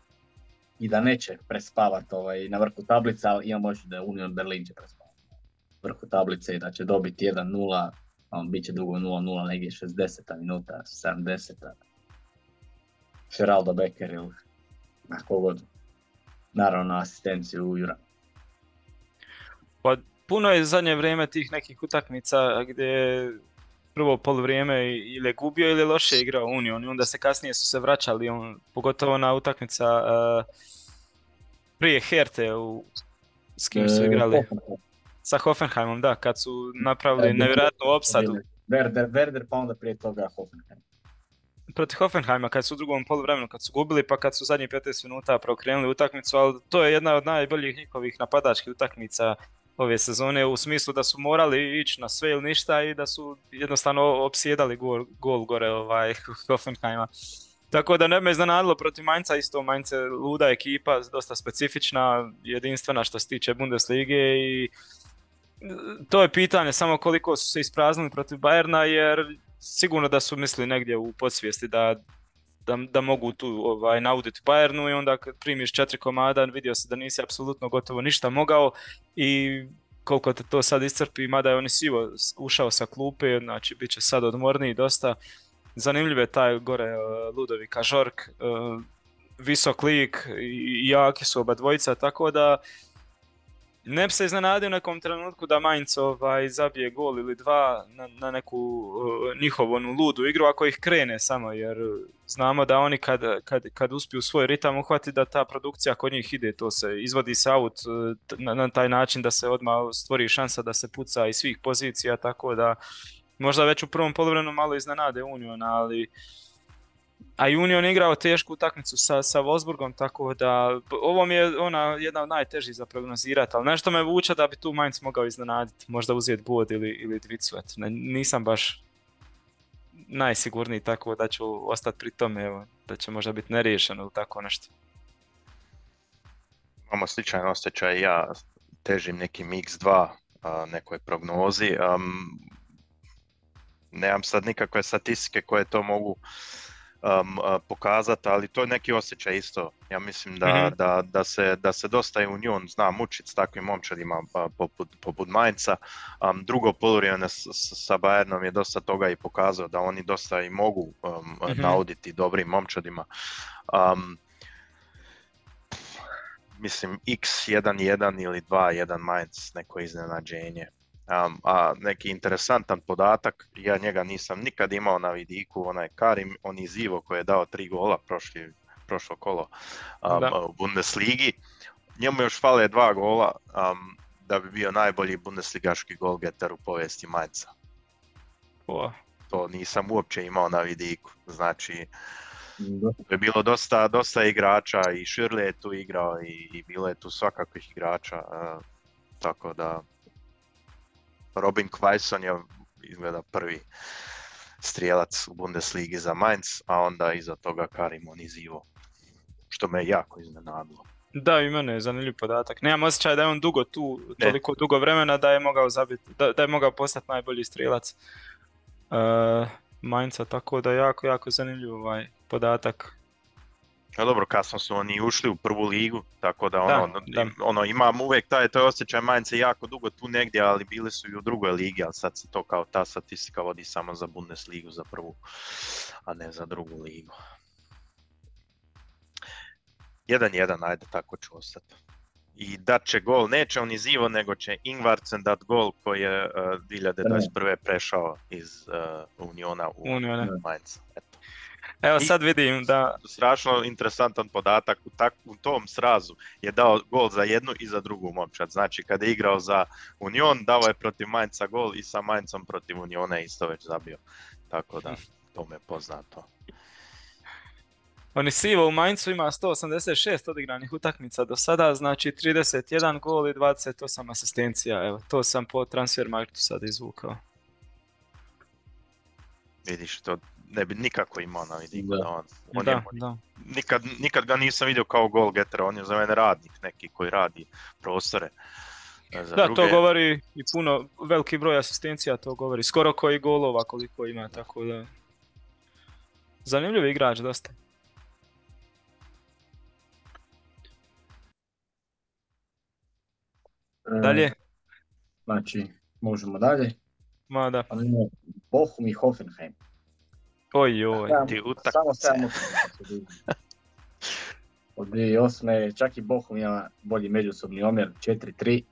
i da neće prespavati ovaj, na vrhu tablice, ali ima moći da Union Berlin će prespavati vrhu tablice i da će dobiti 1-0, on bit će dugo 0-0, negdje 60 minuta, 70 Geraldo Becker ili na kogod. Naravno na asistenciju Jura. Pa puno je zadnje vrijeme tih nekih utakmica gdje je prvo poluvrijeme ili je gubio ili je loše igrao Union i onda se kasnije su se vraćali, on, pogotovo na utakmica uh, prije Herte u, s kim su E, igrali? Sa Hoffenheimom, da, kad su napravili nevjerojatnu opsadu Werder, Werder pa onda prije toga Hoffenheim. protiv Hoffenheima kad su u drugom poluvremenu kad su gubili pa kad su zadnjih 15 minuta preokrenuli utakmicu, ali to je jedna od najboljih njihovih napadačkih utakmica ove sezone u smislu da su morali ići na sve ili ništa i da su jednostavno opsjedali gol, gol gore ovaj [LAUGHS] Hoffenheima. Tako da ne me iznenadilo protiv Mainca, isto Mainz luda ekipa, dosta specifična, jedinstvena što se tiče Bundeslige i to je pitanje samo koliko su se ispraznili protiv Bayerna jer sigurno da su mislili negdje u podsvijesti da, da, da mogu tu ovaj, nauditi Bayernu i onda kad primiš četiri komada vidio se da nisi apsolutno gotovo ništa mogao i koliko te to sad iscrpi, mada je on sivo ušao sa klupe, znači bit će sad odmorniji dosta. Zanimljiv je taj gore uh, Ludovika Žork, uh, visok lik i jaki su oba dvojica, tako da ne bi se iznenadio u nekom trenutku da Mainz ovaj, zabije gol ili dva na, na neku uh, njihovu onu ludu igru ako ih krene samo jer znamo da oni kad, kad, kad uspiju svoj ritam uhvati da ta produkcija kod njih ide, to se izvodi se out t- na, na taj način da se odmah stvori šansa da se puca iz svih pozicija, tako da možda već u prvom poluvremenu malo iznenade Union, ali a Union igrao tešku utakmicu sa, sa Wolfsburgom, tako da ovo mi je ona jedna od najtežih za prognozirati, ali nešto me vuče da bi tu Mainz mogao iznenaditi, možda uzeti bod ili, ili dvicu, eto, ne- nisam baš najsigurniji, tako da ću ostati pri tome, evo, da će možda biti neriješeno ili tako nešto. Imamo sličan osjećaj ja težim nekim x2 a, nekoj prognozi. Am, nemam sad nikakve statistike koje to mogu um, a, pokazati, ali to je neki osjećaj isto. Ja mislim da, Mhm. da, da, se, da se dosta i Union zna mučiti s takvim momčadima a, poput, poput Mainca. Um, drugo poluvrijeme sa Bayernom je dosta toga i pokazao da oni dosta i mogu um, Mhm. nauditi dobrim momčadima. Um, mislim x1-1 ili 2-1 Mainz, neko iznenađenje. Um, a neki interesantan podatak, ja njega nisam nikad imao na vidiku, onaj Karim Onizivo koji je dao tri gola prošli, prošlo kolo um, Da. u Bundesligi. Njemu još fale dva gola um, da bi bio najbolji bundesligaški golgeter u povijesti Mainza. O, To nisam uopće imao na vidiku. Znači, Da. je bilo dosta, dosta igrača i Shirley je tu igrao i, i bilo je tu svakakvih igrača, e, tako da Robin Quaison je izgleda prvi strijelac u Bundesligi za Mainz, a onda iza toga Karim Onizivo, što me jako iznenadilo. Da, i mene je zanimljiv podatak. Nemam osjećaj da je on dugo tu, toliko dugo vremena da je mogao zabiti, da, da je mogao postati najbolji strijelac uh, Mainca, tako da jako, jako zanimljiv ovaj podatak. A dobro, kasno su oni ušli u prvu ligu, tako da Da, ono, da. im- ono imam uvijek taj, taj osjećaj je jako dugo tu negdje, ali bili su i u drugoj ligi, ali sad se to kao ta statistika vodi samo za Bundesligu, za prvu, a ne za drugu ligu. 1-1, ajde, tako ću ostati. I dat će gol, neće on iz Ivo, nego će Ingvartsen dat gol koji je uh, 2021. prešao iz uh, Uniona u Uniona. Mainz. Eto Evo sad vidim da, strašno interesantan podatak u, tak, u tom srazu je dao gol za jednu i za drugu momčad. Znači kad je igrao za Union, dao je protiv Mainza gol i sa Mainzom protiv Uniona je isto već zabio. Tako da [LAUGHS] to me poznato. oni sivo u Mainzu ima 186 odigranih utakmica do sada, znači 31 gol i 28 asistencija, evo to sam po Transfermarktu sad izvukao. Vidiš, to ne bi nikako imao na vidiku Da. da on, on Da, je, da. nikad, nikad ga nisam vidio kao gol getera, on je za mene radnik neki koji radi prostore. e, Za Da, druge. to govori i puno, veliki broj asistencija to govori, skoro koji golova koliko ima, tako da... Zanimljiv igrač dosta. E, Dalje, Znači, možemo dalje. ma da. Bochum i Hoffenheim. Oj, oj. Ti Samo utakmice. 7 utakmica. [LAUGHS] Od 2008. čak i Bohum ima bolji međusobni omjer 4-3.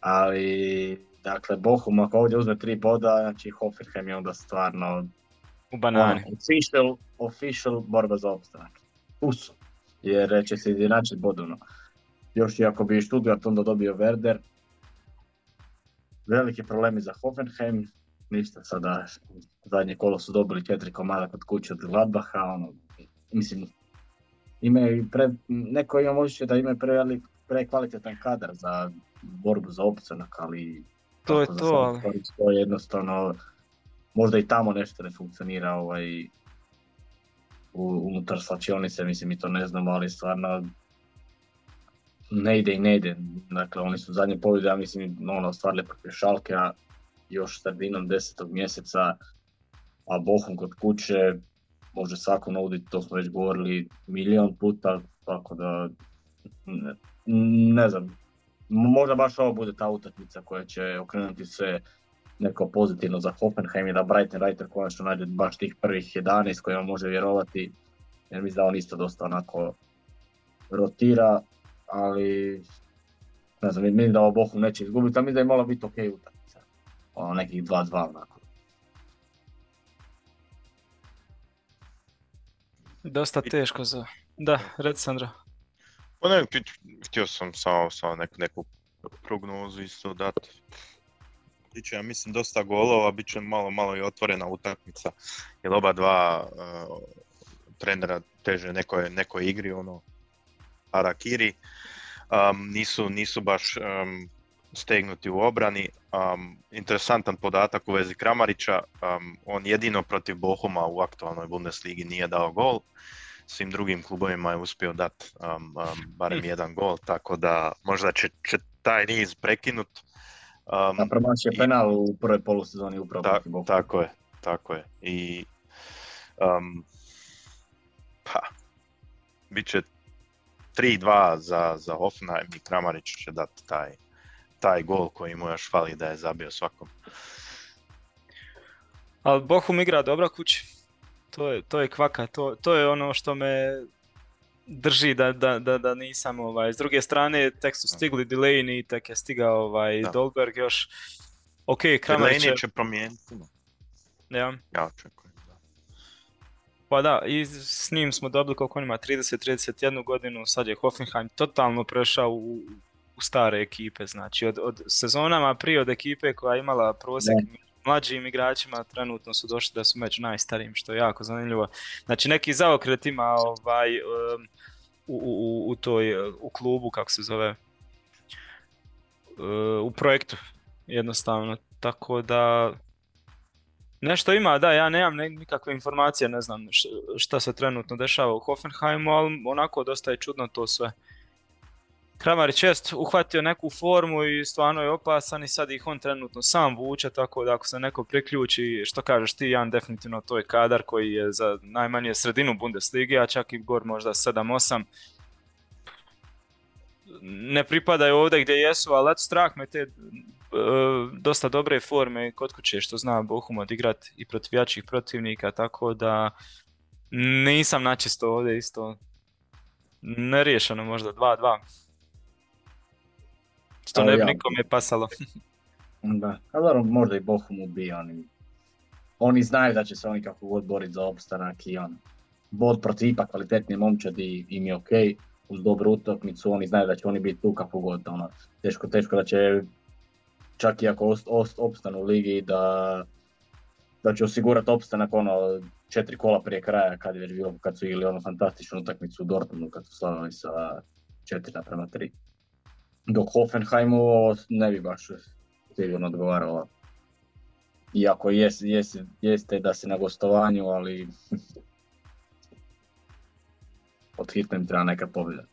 Ali, dakle, Bohum ako ovdje uzme 3 boda, znači Hoffenheim je onda stvarno U banani. ono, official, official borba za opstanak. Tu su, jer će se izjednačiti bodovno. Još i ako bi Stuttgart onda dobio Werder, veliki problemi za Hoffenheim, ništa sada, zadnje kolo su dobili četiri komada kod kuće od Gladbacha, ono, mislim, imaju pre, neko ima osjećaj da imaju prevelik, prekvalitetan kadar za borbu za opstanak, ali To je to, to je jednostavno, možda i tamo nešto ne funkcionira ovaj, u, unutar slačionice, mislim mi to ne znamo, ali stvarno ne ide i ne ide. Dakle, oni su zadnje pobjede, ja mislim, ono, ostvarili protiv Šalkea još sredinom desetog mjeseca, a Bohum kod kuće može svako nuditi, to smo već govorili milion puta, tako da ne, znam, možda baš ovo bude ta utakmica koja će okrenuti sve neko pozitivno za Hoffenheim i da Brighton Reiter konačno nađe baš tih prvih 11 kojima može vjerovati, jer mislim da on isto dosta onako rotira, ali ne znam, mislim da ovo Bohum neće izgubiti, ali mislim da je malo biti ok utakmica. Ono nekih 2-2 onako. Dosta teško za... Da, red Sandro. Pa ne, htio sam samo, samo neku, neku prognozu isto dati. Biće, ja mislim, dosta golova, bit će malo, malo i otvorena utakmica, jer oba dva uh, trenera teže nekoj, nekoj igri, ono, Harakiri, um, nisu, nisu baš um, stegnuti u obrani. Um, interesantan podatak u vezi Kramarića, um, on jedino protiv Bohuma u aktualnoj Bundesligi nije dao gol, svim drugim klubovima je uspio dati um, um, barem jedan gol, tako da možda će, će taj niz prekinut. Um, promašio i- penal u prvoj polusezoni upravo ta- protiv Bohuma. tako je, tako je. I um, pa, bit će 3-2 za, za Hoffenheim i Kramarić će dati taj, taj gol koji mu još fali da je zabio svakom. Ali Bohum igra dobro kući. To je, to je kvaka, to, to je ono što me drži da, da, da, da nisam ovaj. S druge strane, tek su stigli Delaney, tek je stigao ovaj Da. Dolberg još. Ok, je, Delaney će promijeniti, ja. ja očekujem. Da. Pa da, i s njim smo dobili koliko on ima, 30-31 godinu, sad je Hoffenheim totalno prešao u, u stare ekipe, znači od, od sezonama prije od ekipe koja je imala prosjek mlađim igračima, trenutno su došli da su među najstarijim, što je jako zanimljivo. Znači neki zaokret ima ovaj, um, u, u, u toj, u klubu, kako se zove, uh, u projektu, jednostavno, tako da Nešto ima, da, ja nemam ne- nikakve informacije, ne znam šta se trenutno dešava u Hoffenheimu, ali onako dosta je čudno to sve. Kramarić jest uhvatio neku formu i stvarno je opasan i sad ih on trenutno sam vuče, tako da ako se neko priključi, što kažeš ti, Jan, definitivno to je kadar koji je za najmanje sredinu Bundeslige, a čak i gor možda 7-8. Ne pripadaju ovdje gdje jesu, ali eto strah me te e, dosta dobre forme kod kuće što zna Bohum odigrat i protiv jačih protivnika, tako da nisam načisto ovdje isto neriješeno možda 2-2. Što Ali ne bi ja- nikome pasalo. [LAUGHS] Da, a dobro, možda i Bohum ubije, oni, oni znaju da će se oni kako god boriti za opstanak i on. Bod protiv ipak kvalitetnije momčadi im je ok, uz dobru utakmicu, oni znaju da će oni biti tu kako god, ono, teško, teško da će, čak i ako ost, ost- opstanu u ligi, da, da će osigurati opstanak ono, četiri kola prije kraja, kad je već bilo, kad su igrali ono fantastičnu utakmicu u Dortmundu, kad su slavili sa 4 naprema 3. Dok Hoffenheimu ne bi baš sigurno odgovaralo. Iako jes, jes, jeste da se na gostovanju, ali [LAUGHS] od hitno im treba neka pobjeda.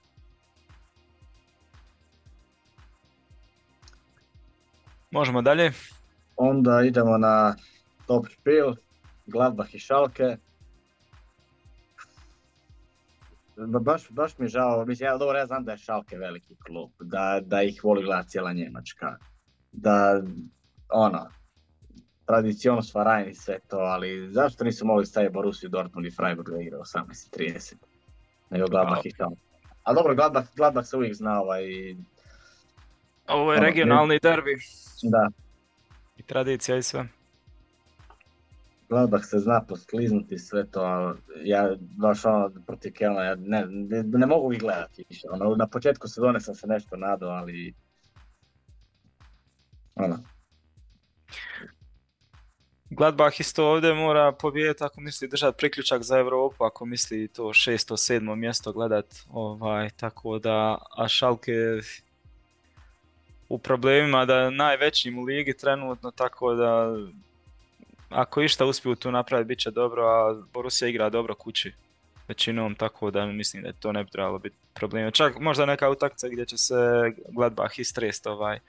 Možemo dalje. Onda idemo na top špil, Gladbach i Schalke. Baš, baš mi je žao, mislim, ja, dobro, ja znam da je Schalke veliki klub, da, da ih voli gledati cijela Njemačka, da, ono, tradicion Svarajn i sve to, ali zašto nisu mogli staviti Borussiju Dortmund i Freiburg da igra 18.30? Nego Gladbach i tamo. A dobro, Gladbach, Gladbach se uvijek zna ovaj... Ovo je Ono, regionalni derbi Da, i tradicija i sve. Gladbach se zna poskliznuti sve to, ali ja baš ono protiv Kelna, ja ne, ne, ne mogu ih gledati više. Ono, na početku sezone sam se nešto nadao, ali... Ono, Gladbach isto ovdje mora pobijediti ako misli držati priključak za Europu, ako misli to šesto, sedmo mjesto gledat, ovaj, tako da, a Schalke u problemima da najvećim u ligi trenutno, tako da ako išta uspiju tu napraviti bit će dobro, a Borussia igra dobro kući većinom, tako da mislim da to ne bi trebalo biti problema. Čak možda neka utakmica gdje će se Gladbach istrest ovaj,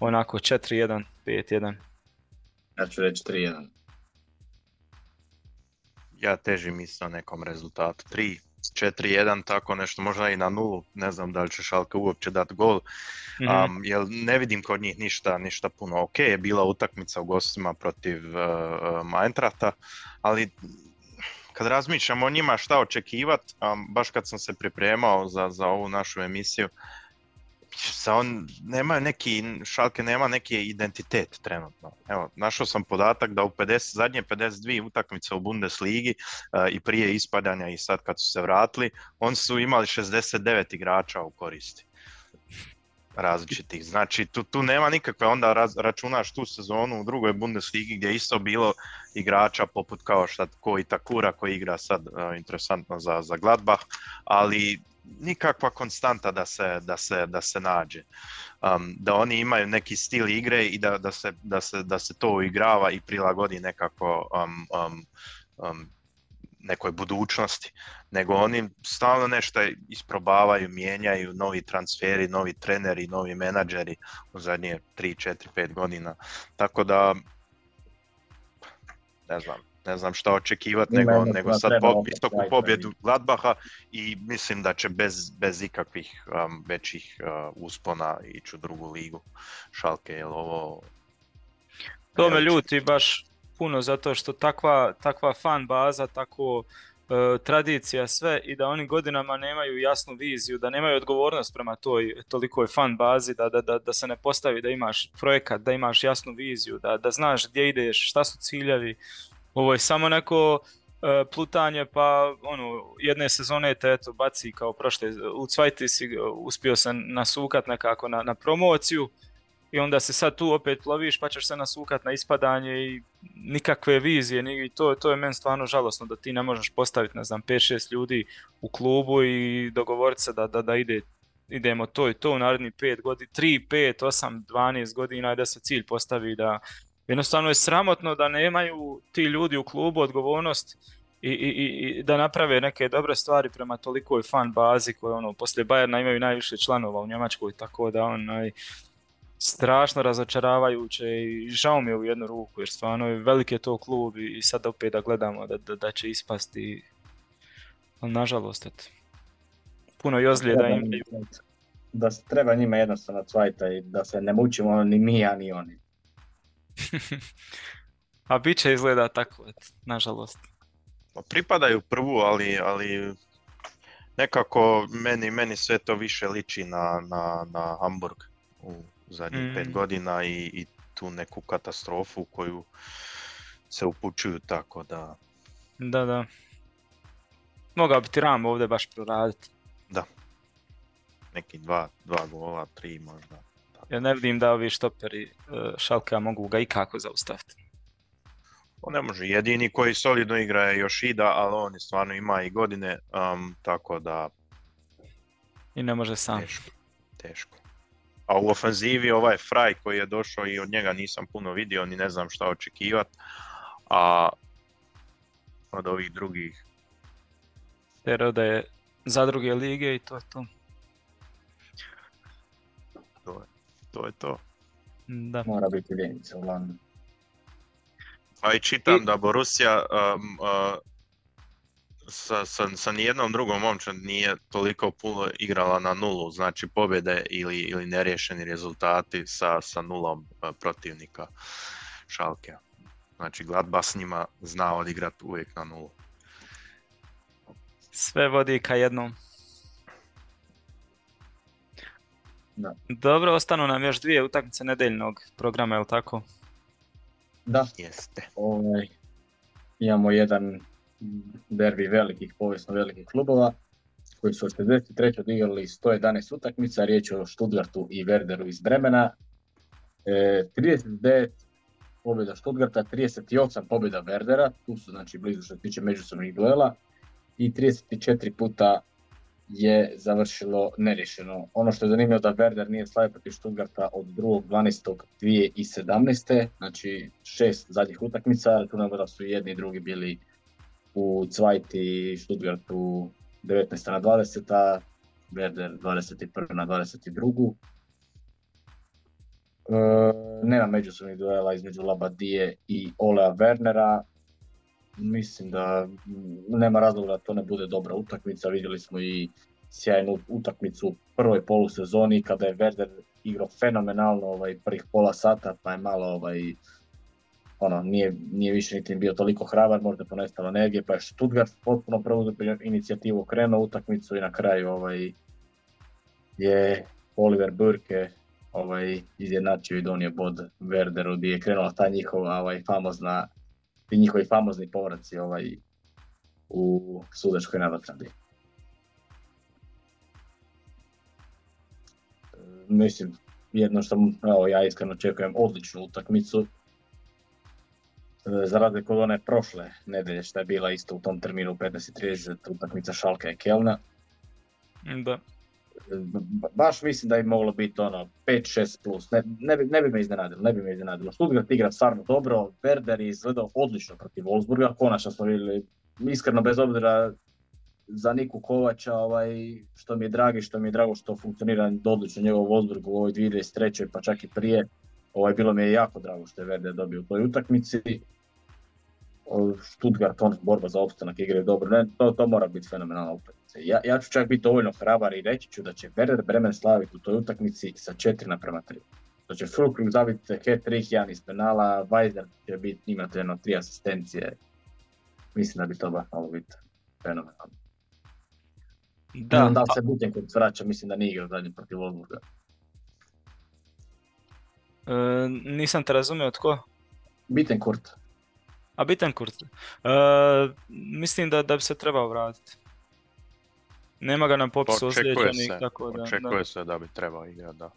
onako 4-1, 5-1. ja ću reći 3-1. Ja težim isto nekom rezultatu. 3, 4-1, tako nešto, možda i na nulu. Ne znam da li će Šalke uopće dati gol. Mhm. Um, jer ne vidim kod njih ništa, ništa puno. Ok, je bila utakmica u gostima protiv uh, uh, Eintrachta, ali kad razmišljam o njima šta očekivat, um, baš kad sam se pripremao za, za ovu našu emisiju, sa on nema neki, Šalke nema neki identitet trenutno. Evo, našao sam podatak da u 50, zadnje 52 utakmice u Bundesligi uh, i prije ispadanja i sad kad su se vratili, oni su imali 69 igrača u koristi različitih. Znači tu, tu nema nikakve, onda raz, računaš tu sezonu u drugoj Bundesligi gdje je isto bilo igrača poput kao šta ko Takura koji igra sad uh, interesantno za, za Gladbach, ali nikakva konstanta da se, da se, da se nađe. Um, da oni imaju neki stil igre i da, da, se, da, se, da se to uigrava i prilagodi nekako um, um, um, nekoj budućnosti, nego oni stalno nešto isprobavaju, mijenjaju, novi transferi, novi treneri, novi menadžeri u zadnje 3, 4, 5 godina. Tako da, ne znam, ne znam šta očekivati, nego, nego sad po, zaista pobjedu. Gladbaha i mislim da će bez, bez ikakvih um, većih uh, uspona ići u drugu ligu Šalke, jer ovo... To me ljuti baš puno zato što takva, takva fan baza, tako e, tradicija sve i da oni godinama nemaju jasnu viziju, da nemaju odgovornost prema toj tolikoj fan bazi, da, da, da, da se ne postavi da imaš projekat, da imaš jasnu viziju, da, da znaš gdje ideš, šta su ciljevi. Ovo je samo neko e, plutanje pa ono, jedne sezone te eto baci kao prošle, u Cvajti si uspio se nasukat nekako na, na promociju, i onda se sad tu opet loviš pa ćeš se nasukat na ispadanje i nikakve vizije i to, to je meni stvarno žalosno da ti ne možeš postaviti ne znam 5-6 ljudi u klubu i dogovoriti se da, da, da ide, idemo to i to u narednih 5 godina, 3, 5, 8, 12 godina i da se cilj postavi da jednostavno je sramotno da nemaju ti ljudi u klubu odgovornost i, i, i- da naprave neke dobre stvari prema tolikoj fan bazi koje ono poslije Bayerna imaju najviše članova u Njemačkoj tako da onaj strašno razočaravajuće i žao mi je u jednu ruku jer stvarno je velik je to klub i sad opet da gledamo da, da, da će ispasti ali nažalost eto puno i ozljeda Treba imaju Da treba njima jednostavno cvajta i da se ne mučimo ni mi, a ni oni. A bit će izgleda tako nažalost. Pa pripadaju prvu, ali, ali nekako meni, meni sve to više liči na, na, na Hamburg u zadnjih pet Mm. godina i, i tu neku katastrofu koju se upućuju tako da. Da da. Mogao bi Tiram ovdje baš proraditi neki dva, dva gola, tri možda. Ja ne vidim da ovi štoperi e, Šalka mogu ga ikako zaustaviti. On ne može, jedini koji solidno igra je Yoshida, ali on stvarno ima i godine, um, tako da i ne može sam. teško, teško. A u ofenzivi ovaj Fraj koji je došao i od njega nisam puno vidio, ni ne znam šta očekivat, a od ovih drugih. Jer ovdje je za druge lige i to je to to to. Je to. da Mora biti ljenica uglavnom. A i čitam I- da Borussia um, uh, sa, sa, sa nijednom drugom momčad nije toliko puno igrala na nulu, znači pobjede ili, ili neriješeni rezultati sa, sa nulom uh, protivnika Šalke. Znači Gladbach s njima zna odigrati uvijek na nulu. Sve vodi ka jednom. Da. Dobro, ostanu nam još dvije utakmice nedeljnog programa, je li tako? Da, Jeste. ovaj, imamo jedan derbi velikih, povijesno velikih klubova koji su od 63. odigrali 111 utakmica, riječ je o Stuttgartu i Werderu iz Bremena. E, 39 pobjeda Stuttgarta, 38 pobjeda Werdera, tu su znači blizu što se tiče međusobnih duela i 34 puta je završilo neriješeno. Ono što je zanimljivo da Werder nije slavio protiv Stuttgarta od 2.12.2017. Znači šest zadnjih utakmica, računamo da su jedni i drugi bili u Cvajti Stuttgartu 19. na 20. a Werder 21. na 22. E, nema međusobnih duela između Labadije i Olea Wernera. Mislim da mm, nema razloga da to ne bude dobra utakmica. Vidjeli smo i sjajnu utakmicu u prvoj polusezoni kada je Werder igrao fenomenalno ovaj, prvih pola sata pa je malo ovaj, ono, nije, nije više niti bio toliko hrabar, možda je ponestalo energije, pa je Stuttgart potpuno preuzeo inicijativu, krenuo utakmicu i na kraju ovaj, je Oliver Burke ovaj, izjednačio i donio bod Werderu gdje je krenula ta njihova ovaj, famozna, ti njihovi famozni povraci ovaj, u sudačkoj nadoknadi. E, Mislim, jedno što evo, ja iskreno očekujem odličnu utakmicu, E, za razliku od one prošle nedelje što je bila isto u tom terminu u 15.30 utakmica Šalka i Kelna. Da. Ba- baš mislim da bi moglo biti ono 5-6 plus, ne, ne, bi, ne bi me iznenadilo, ne bi me iznenadilo. Stuttgart igra stvarno dobro, Werder je izgledao odlično protiv Wolfsburga, konačno smo vidjeli, iskreno bez obzira za Niku Kovača, ovaj, što mi je dragi, što mi je drago što funkcionira odlično njegov Wolfsburg u ovoj 2023. pa čak i prije, ovaj, bilo mi je jako drago što je Werder dobio u toj utakmici. Stuttgart, on borba za opstanak igraju dobro, ne, to, to mora biti fenomenalna utakmica. Ja, ja ću čak biti dovoljno hrabar i reći ću da će Werder Bremen slaviti u toj utakmici sa 4 naprema 3. Da će Fulkrug zabiti hat-trick, jedan iz penala, Weiser će biti, imati jedno tri asistencije. Mislim da bi to baš malo biti fenomenalno. Da, da li se Butenkurt vraća, mislim da nije igrao zadnji protiv Wolfsburga. e, nisam te razumio tko. Bittenkurt, A Bittencourt? E, mislim da, da bi se trebao vratiti. Nema ga na popisu Očekuje ozlijeđenih, tako da... očekuje se da bi trebao igrati, da.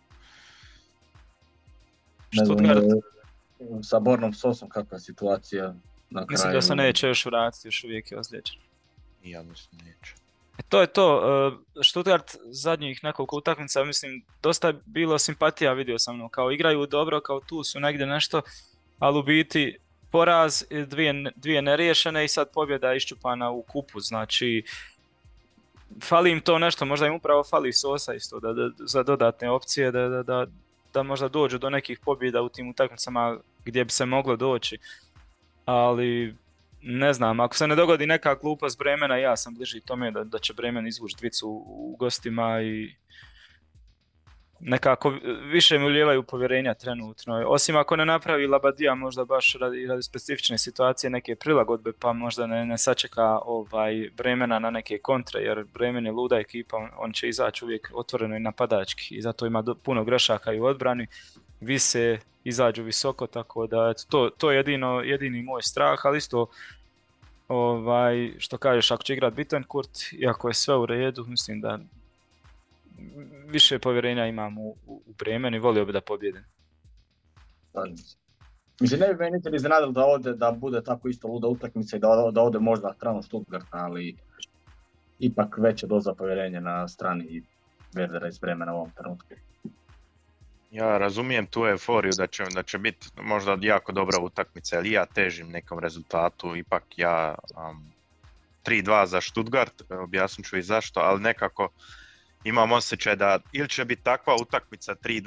ne znam, Stuttgart, e, sa Bornom Sosom kakva je situacija na kraju. mislim da se neće još vratiti, još uvijek je ozlijeđen. I ja mislim neće. E, To je to, e, Stuttgart zadnjih nekoliko utakmica, mislim, dosta je bilo simpatija, vidio sam, no, kao igraju dobro, kao tu su negdje nešto, ali u biti poraz, dvije, dvije neriješene i sad pobjeda iščupana u kupu, znači fali im to nešto, možda im upravo fali Sosa isto da, da, za dodatne opcije, da, da, da, da možda dođu do nekih pobjeda u tim utakmicama gdje bi se moglo doći, ali ne znam, ako se ne dogodi neka glupost Bremena, ja sam bliži tome da, da će Bremen izvući dvicu u gostima i nekako više mi ulijevaju povjerenja trenutno. Osim ako ne napravi Labadija možda baš radi, radi specifične situacije neke prilagodbe pa možda ne, ne sačeka ovaj Bremena na neke kontre jer Bremen je luda ekipa, on, će izaći uvijek otvoreno i napadački i zato ima do, puno grešaka i u odbrani, vise, izađu visoko tako da to, to je jedino, jedini moj strah, ali isto ovaj, što kažeš, ako će igrat Bittencourt, iako je sve u redu, mislim da više povjerenja imam u, u u Bremen i volio bi da pobjedim. Mislim, ne bi me niti iznenadilo da ode, da bude tako isto luda utakmica i da, da ode možda stranu Stuttgarta, ali ipak veća doza povjerenja na strani Werdera iz Bremena u ovom trenutku. Ja razumijem tu euforiju da će, da će biti možda jako dobra utakmica, ali ja težim nekom rezultatu, ipak ja um, 3-2 za Stuttgart, objasnit ću i zašto, ali nekako imam osjećaj da ili će biti takva utakmica 3-2,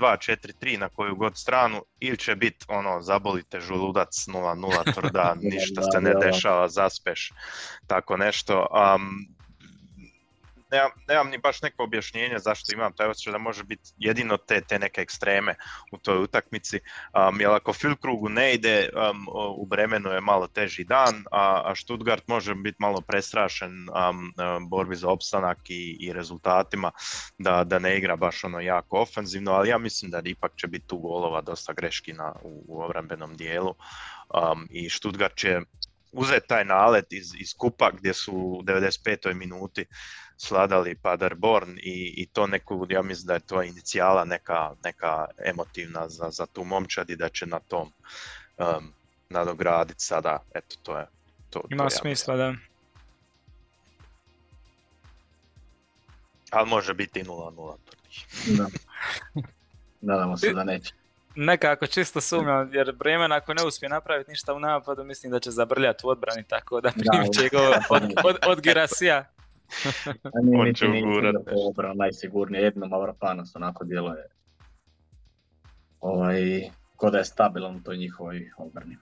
4-3 na koju god stranu, ili će biti ono, zabolite želudac 0-0 tvrda, [LAUGHS] ništa se ne dešava, zaspeš, tako nešto. Um, nemam, nemam ni baš neko objašnjenje zašto imam taj osjećaj da može biti jedino te, te neke ekstreme u toj utakmici. Um, jer ako Filkrugu ne ide, um, u Bremenu je malo teži dan, a, a Stuttgart može biti malo prestrašen um, borbi za opstanak i, i rezultatima, da, da ne igra baš ono jako ofenzivno, ali ja mislim da ipak će biti tu golova dosta greški na, u, u obrambenom dijelu i Stuttgart će uzeti taj nalet iz, iz kupa gdje su u 95. minuti sladali Paderborn i, i to neku, ja mislim da je to inicijala neka, neka emotivna za, za tu momčad i da će na tom um, nadograditi sada, eto to je to. Ima to smisla, da. Ali može biti i 0-0. Da. [LAUGHS] Nadamo se da neće. Nekako čisto sumnjam, jer Bremen ako ne uspije napraviti ništa u napadu, mislim da će zabrljati u odbrani, tako da primit će od, od, od Girasija. A nije On će ugurat. najsigurnije, jedno Mavropanos onako djeluje. Ovaj, ko da je stabilan u toj njihovoj obrani.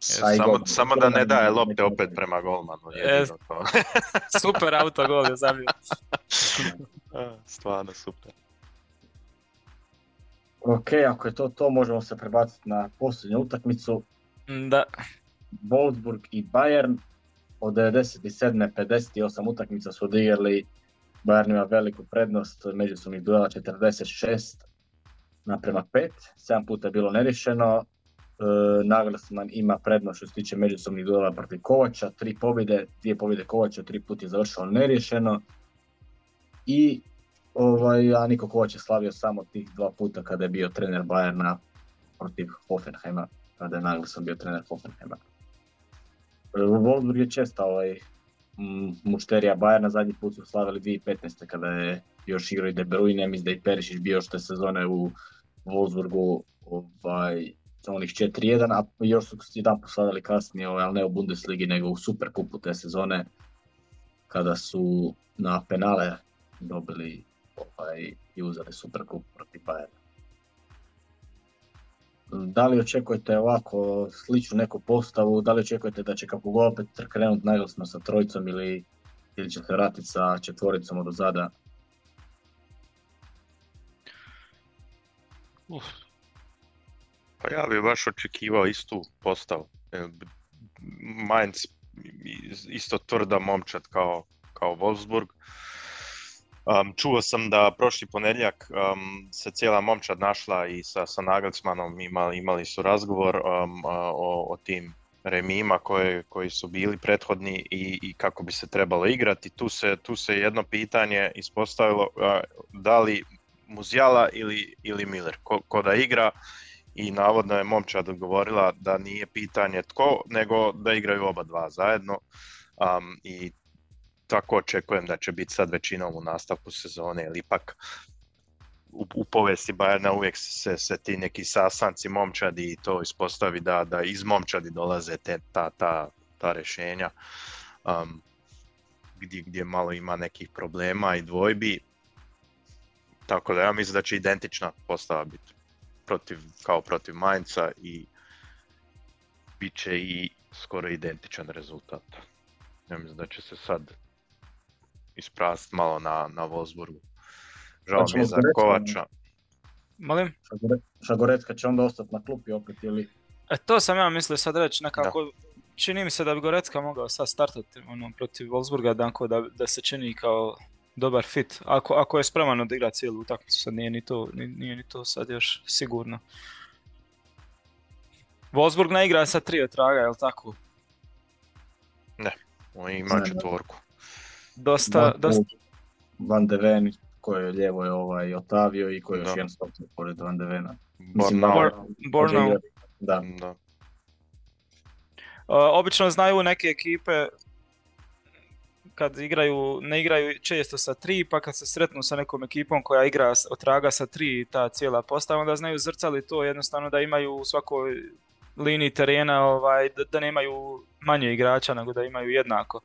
Sa Samo, samo da ne daje lopte opet prema golmanu. Jedino to. [LAUGHS] Super autogol je zabio. [LAUGHS] Stvarno super. Ok, ako je to to, možemo se prebaciti na posljednju utakmicu. Da, Wolfsburg i Bayern od 97. 58 utakmica su odigrali. Bayern ima veliku prednost, međusobnih duela 46 naprema 5, 7 puta je bilo nerješeno. E, Nagelsmann ima prednost što se tiče međusobnih duela protiv Kovača, tri pobjede, dvije pobjede Kovača, tri puta je završilo nerješeno. I ovaj, a Niko Kovač je slavio samo tih dva puta kada je bio trener Bayerna protiv Hoffenheima, kada je Nagelsmann bio trener Hoffenheima. Wolfsburg je česta ovaj, mušterija Bayerna, zadnji put su slavili 2015. kada je još igrao i De Bruyne, mislim da i Perišić bio što sezone u Wolfsburgu ovaj, onih 4-1, a još su jedan poslavili kasnije, ovaj, ali ne u Bundesligi nego u Superkupu te sezone kada su na penale dobili ovaj, i uzeli Superkup protiv Bayerna. Da li očekujete ovako sličnu neku postavu, da li očekujete da će kako god opet krenuti Nagelsmann sa trojicom ili, ili će se vratiti sa četvoricom od zada? Uf, Pa ja bih baš očekivao istu postavu. E, Mainz is- isto tvrda momčad kao, kao Wolfsburg. Um, čuo sam da prošli ponedjeljak um, se cijela momčad našla i sa, sa Nagelsmannom imali, imali su razgovor um, o, o tim remima koje, koji su bili prethodni i, i kako bi se trebalo igrati. Tu se, tu se jedno pitanje ispostavilo a, da li Muzjala ili, ili Miller, ko, ko da igra i navodno je momčad odgovorila da nije pitanje tko, nego da igraju oba dva zajedno um, i tako očekujem da će biti sad većinom u nastavku sezone, jer ipak u, u povijesti Bajerna uvijek se, se ti neki sastanci momčadi i to ispostavi da, da iz momčadi dolaze te, ta, ta, ta rješenja um, gdje, gdje malo ima nekih problema i dvojbi. Tako da ja mislim da će identična postava biti protiv, kao protiv Mainca i bit će i skoro identičan rezultat. Ja mislim da će se sad isprast malo na, na Wolfsburgu. Žao Pa mi je za reći, Kovača. molim? Šagore- Šagorecka će onda ostati na klupi opet ili... E, to sam ja mislio sad reći, nekako, čini mi se da bi Gorecka mogao sad startati ono, protiv Wolfsburga, danko, da, da se čini kao dobar fit. Ako, ako je spreman odigrati cijelu utakmicu, sad nije ni to, ni- nije ni to sad još sigurno. Wolfsburg ne igra sa tri traga, jel tako? On ima Ne, ne. četvorku. Dosta, Van- dosta, Van de Ven, koji je lijevo je ovaj Otavio i koji je još Da. jedan stopnik pored Van de Vena. Bornau. Bor- Bornau. može igrati- Da, Da. Uh, obično znaju neke ekipe kad igraju, ne igraju često sa tri, pa kad se sretnu sa nekom ekipom koja igra od traga sa tri ta cijela postava, onda znaju zrcali to jednostavno da imaju u svakoj liniji terena ovaj, da, da nemaju manje igrača nego da imaju jednako.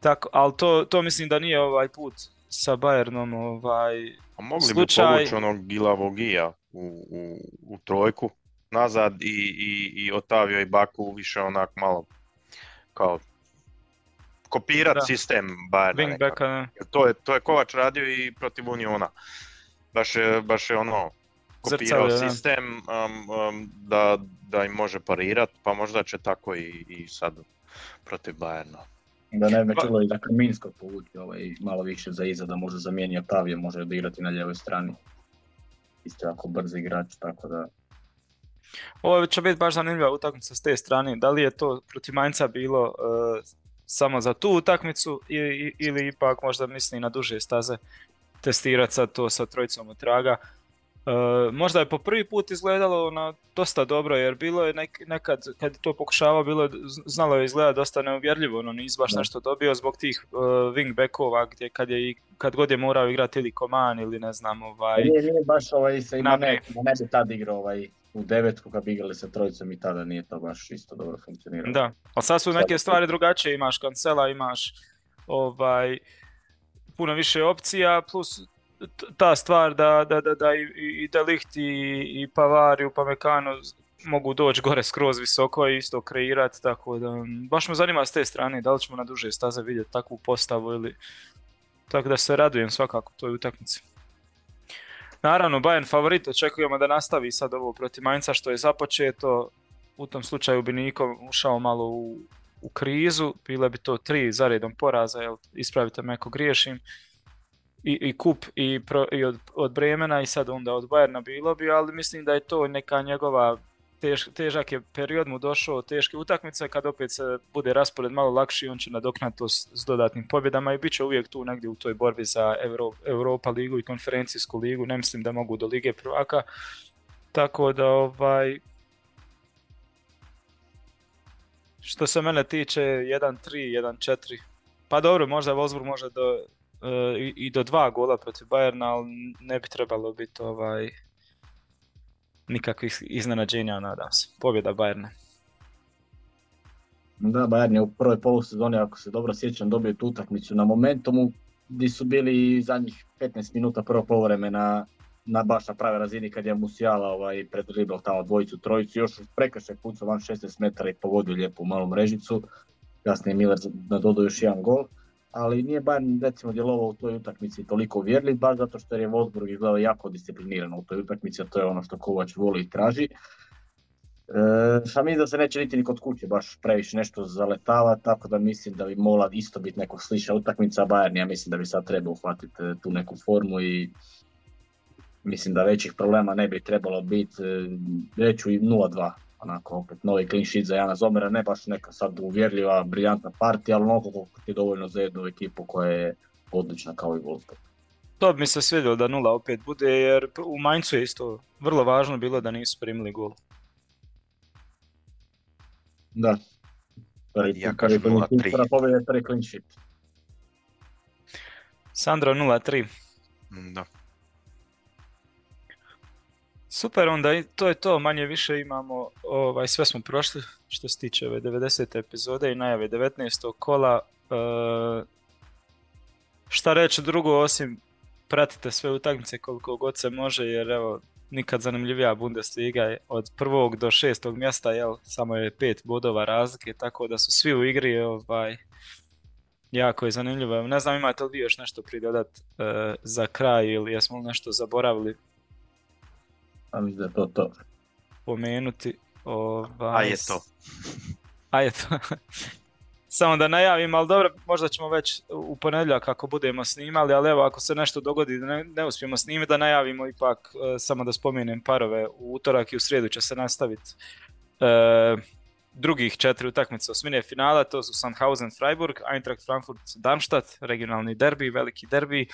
Tako, ali to, to mislim da nije ovaj put sa Bayernom ovaj, A mogli Slučaj- bi povući onog Gilavogija u, u, u trojku nazad i, i, i Otavio i Baku više onak malo kao kopirati Da. sistem Bayerna. To je, to je Kovač radio i protiv Uniona. Baš je, baš je ono, kopirao Zrcalio, da. sistem um, um, da, da im može parirat, pa možda će tako i, i sad protiv Bayerna. Da ne bi Pa- čulo i da Kraminsko povući ovaj, malo više za iza, da može zamijeniti Otavije, može odigrati na ljevoj strani. Isto jako brz igrač, tako da... Ovo će biti baš zanimljiva utakmica s te strane. Da li je to protiv Mainca bilo e, samo za tu utakmicu i- i- ili ipak možda misli na duže staze testirati sad to sa trojicom od traga. E, možda je po prvi put izgledalo na dosta dobro jer bilo je nek- nekad kad je to pokušavao bilo je, znalo je izgledati dosta neuvjerljivo, ono nisi baš nešto dobio zbog tih uh, wingbackova gdje kad je kad god je morao igrati ili Koman ili ne znam ovaj Nije, nije baš ovaj, se ima ne, ne bi tad igrao ovaj, u devetku kad bi igrali sa trojicom i tada nije to baš isto dobro funkcioniralo. Da, ali sad su neke stvari drugačije, imaš kancela, imaš ovaj puno više opcija, plus ta stvar da, da, da, da i, i i De Ligt i, i Pavar i Upamecano z- mogu doći gore skroz visoko i isto kreirati, tako da baš me zanima s te strane da li ćemo na duže staze vidjeti takvu postavu ili tako da se radujem svakako toj utakmici. Naravno, Bayern favorit, očekujemo da nastavi sad ovo protiv Mainza što je započeto. U tom slučaju bi Niko ušao malo u, u krizu, bile bi to tri zaredom poraza, jel, ispravite me ako griješim. I, i kup i, pro- i od, od Bremena i sad onda od Bayerna bilo bi, ali mislim da je to neka njegova tež, težak je period mu došao, teške utakmice, kad opet se bude raspored malo lakši, on će nadoknati to s, s dodatnim pobjedama i bit će uvijek tu negdje u toj borbi za Euro, Europa ligu i konferencijsku ligu, ne mislim da mogu do Lige prvaka, tako da ovaj, što se mene tiče 1-3, 1-4, pa dobro, možda Wolfsburg može do, i, i do dva gola protiv Bayerna, ali ne bi trebalo biti ovaj, nikakvih iznenađenja, nadam se. Pobjeda Bayerna. Da, Bayern je u prvoj polusezoni, ako se dobro sjećam, dobio tu utakmicu na momentumu, gdje su bili zadnjih 15 minuta prvog poluvremena na baš na pravoj razini kad je Musiala ovaj, predriblao tamo dvojicu, trojicu, još prekršaj pucao van 16 metara i pogodio lijepo u malu mrežicu. Kasnije je Miller nadodao još jedan gol, ali nije Bayern recimo djelovao u toj utakmici toliko uvjerljiv, baš zato što je Wolfsburg izgledao jako disciplinirano u toj utakmici, a to je ono što Kovač voli i traži. E, šta mislim da se neće niti ni kod kuće baš previše nešto zaletava, tako da mislim da bi mogla isto biti neko slična utakmica, Bayern ja mislim da bi sad trebao uhvatiti e, tu neku formu i mislim da većih problema ne bi trebalo biti, e, reću i 0-2, onako opet novi clean sheet za Jana Zomera, ne baš neka sad uvjerljiva, briljantna partija, ali onoliko koliko ti je dovoljno za jednu ekipu koja je odlična kao i Wolfsburg. To bi mi se svidjelo da nula opet bude, jer u Mainzu je isto vrlo važno bilo da nisu primili gol. Da. Prvi, Ja kažem clean sheet, 0-3. prva pobjeda je prvi clean sheet. Sandro 0-3. Mm, Da. Super, onda to je to, manje više imamo, ovaj, sve smo prošli što se tiče ove 90. epizode i najave 19. kola. E, šta reći drugo osim pratite sve utakmice koliko god se može jer evo nikad zanimljivija Bundesliga je od prvog do šestog mjesta jel, samo je pet bodova razlike tako da su svi u igri ovaj, jako je zanimljivo. Ne znam imate li još nešto pridodat e, za kraj ili jesmo li nešto zaboravili A mislim da je to to. pomenuti. Ovaj, A je to. A je to. [LAUGHS] Samo da najavim, ali dobro, možda ćemo već u ponedjeljak ako budemo snimali, ali evo ako se nešto dogodi da ne, ne uspijemo snimiti, da najavimo ipak, e, samo da spomenem parove, u utorak i u srijedu će se nastaviti e, drugih četiri utakmice osmine finala, to su Sandhausen Freiburg, Eintracht Frankfurt Darmstadt, regionalni derbi, veliki derbi,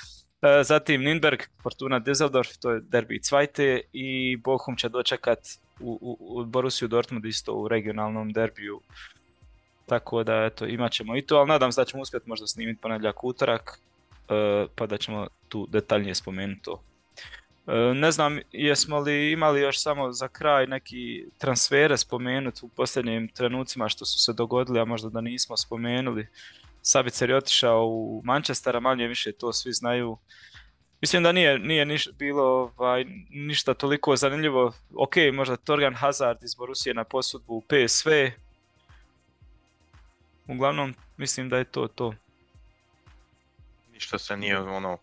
zatim Nürnberg, Fortuna Düsseldorf, to je derbi Cvajte i Bochum će dočekat u, u, u Borussiju Dortmund isto u regionalnom derbiju. Tako da eto, imat ćemo i to, ali nadam se da ćemo uspjeti možda snimiti ponedjeljak utorak, e, pa da ćemo tu detaljnije spomenuti to. E, Ne znam, jesmo li imali još samo za kraj neki transfere spomenuti u posljednjim trenucima što su se dogodili, a možda da nismo spomenuli. Sabicer je otišao u Manchester, a manje više to svi znaju. Mislim da nije, nije niš, bilo ovaj, ništa toliko zanimljivo. Ok, možda Torgan Hazard iz Borusije na posudbu u PSV. uglavnom mislim da je to to. Ništa se nije ono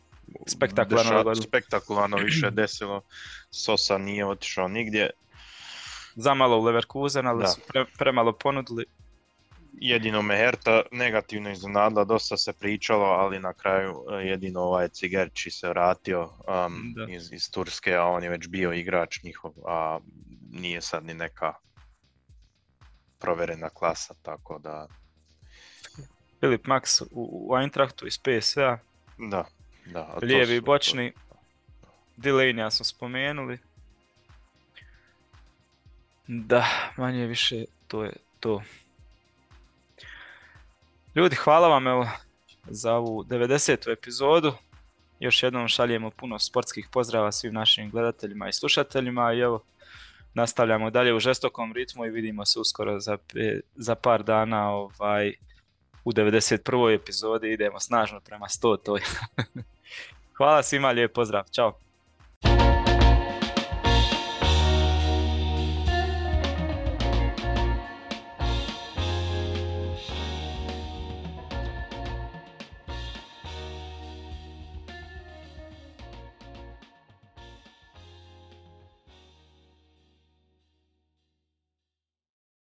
Spektakularno dogodilo. spektakularno više [CLEARS THROAT] desilo. Sosa nije otišao nigdje. Zamalo u Leverkusen, ali Da. su pre- premalo ponudili. Jedino me Herta negativno iznenadila, dosta se pričalo, ali na kraju e, jedino ovaj Cigerči se vratio um, iz, iz Turske, a on je već bio igrač njihov, a nije sad ni neka proverena klasa, tako da Filip Max u, u Eintrachtu iz PSV-a, da. da lijevi su- bočni. Delaney smo spomenuli. Da, manje više to je to. Ljudi, hvala vam evo za ovu 90. epizodu. Još jednom šaljemo puno sportskih pozdrava svim našim gledateljima i slušateljima i evo nastavljamo dalje u žestokom ritmu i vidimo se uskoro za, za par dana ovaj, u 91. epizodi idemo snažno prema 100. [LAUGHS] Hvala svima, lijep pozdrav, čao.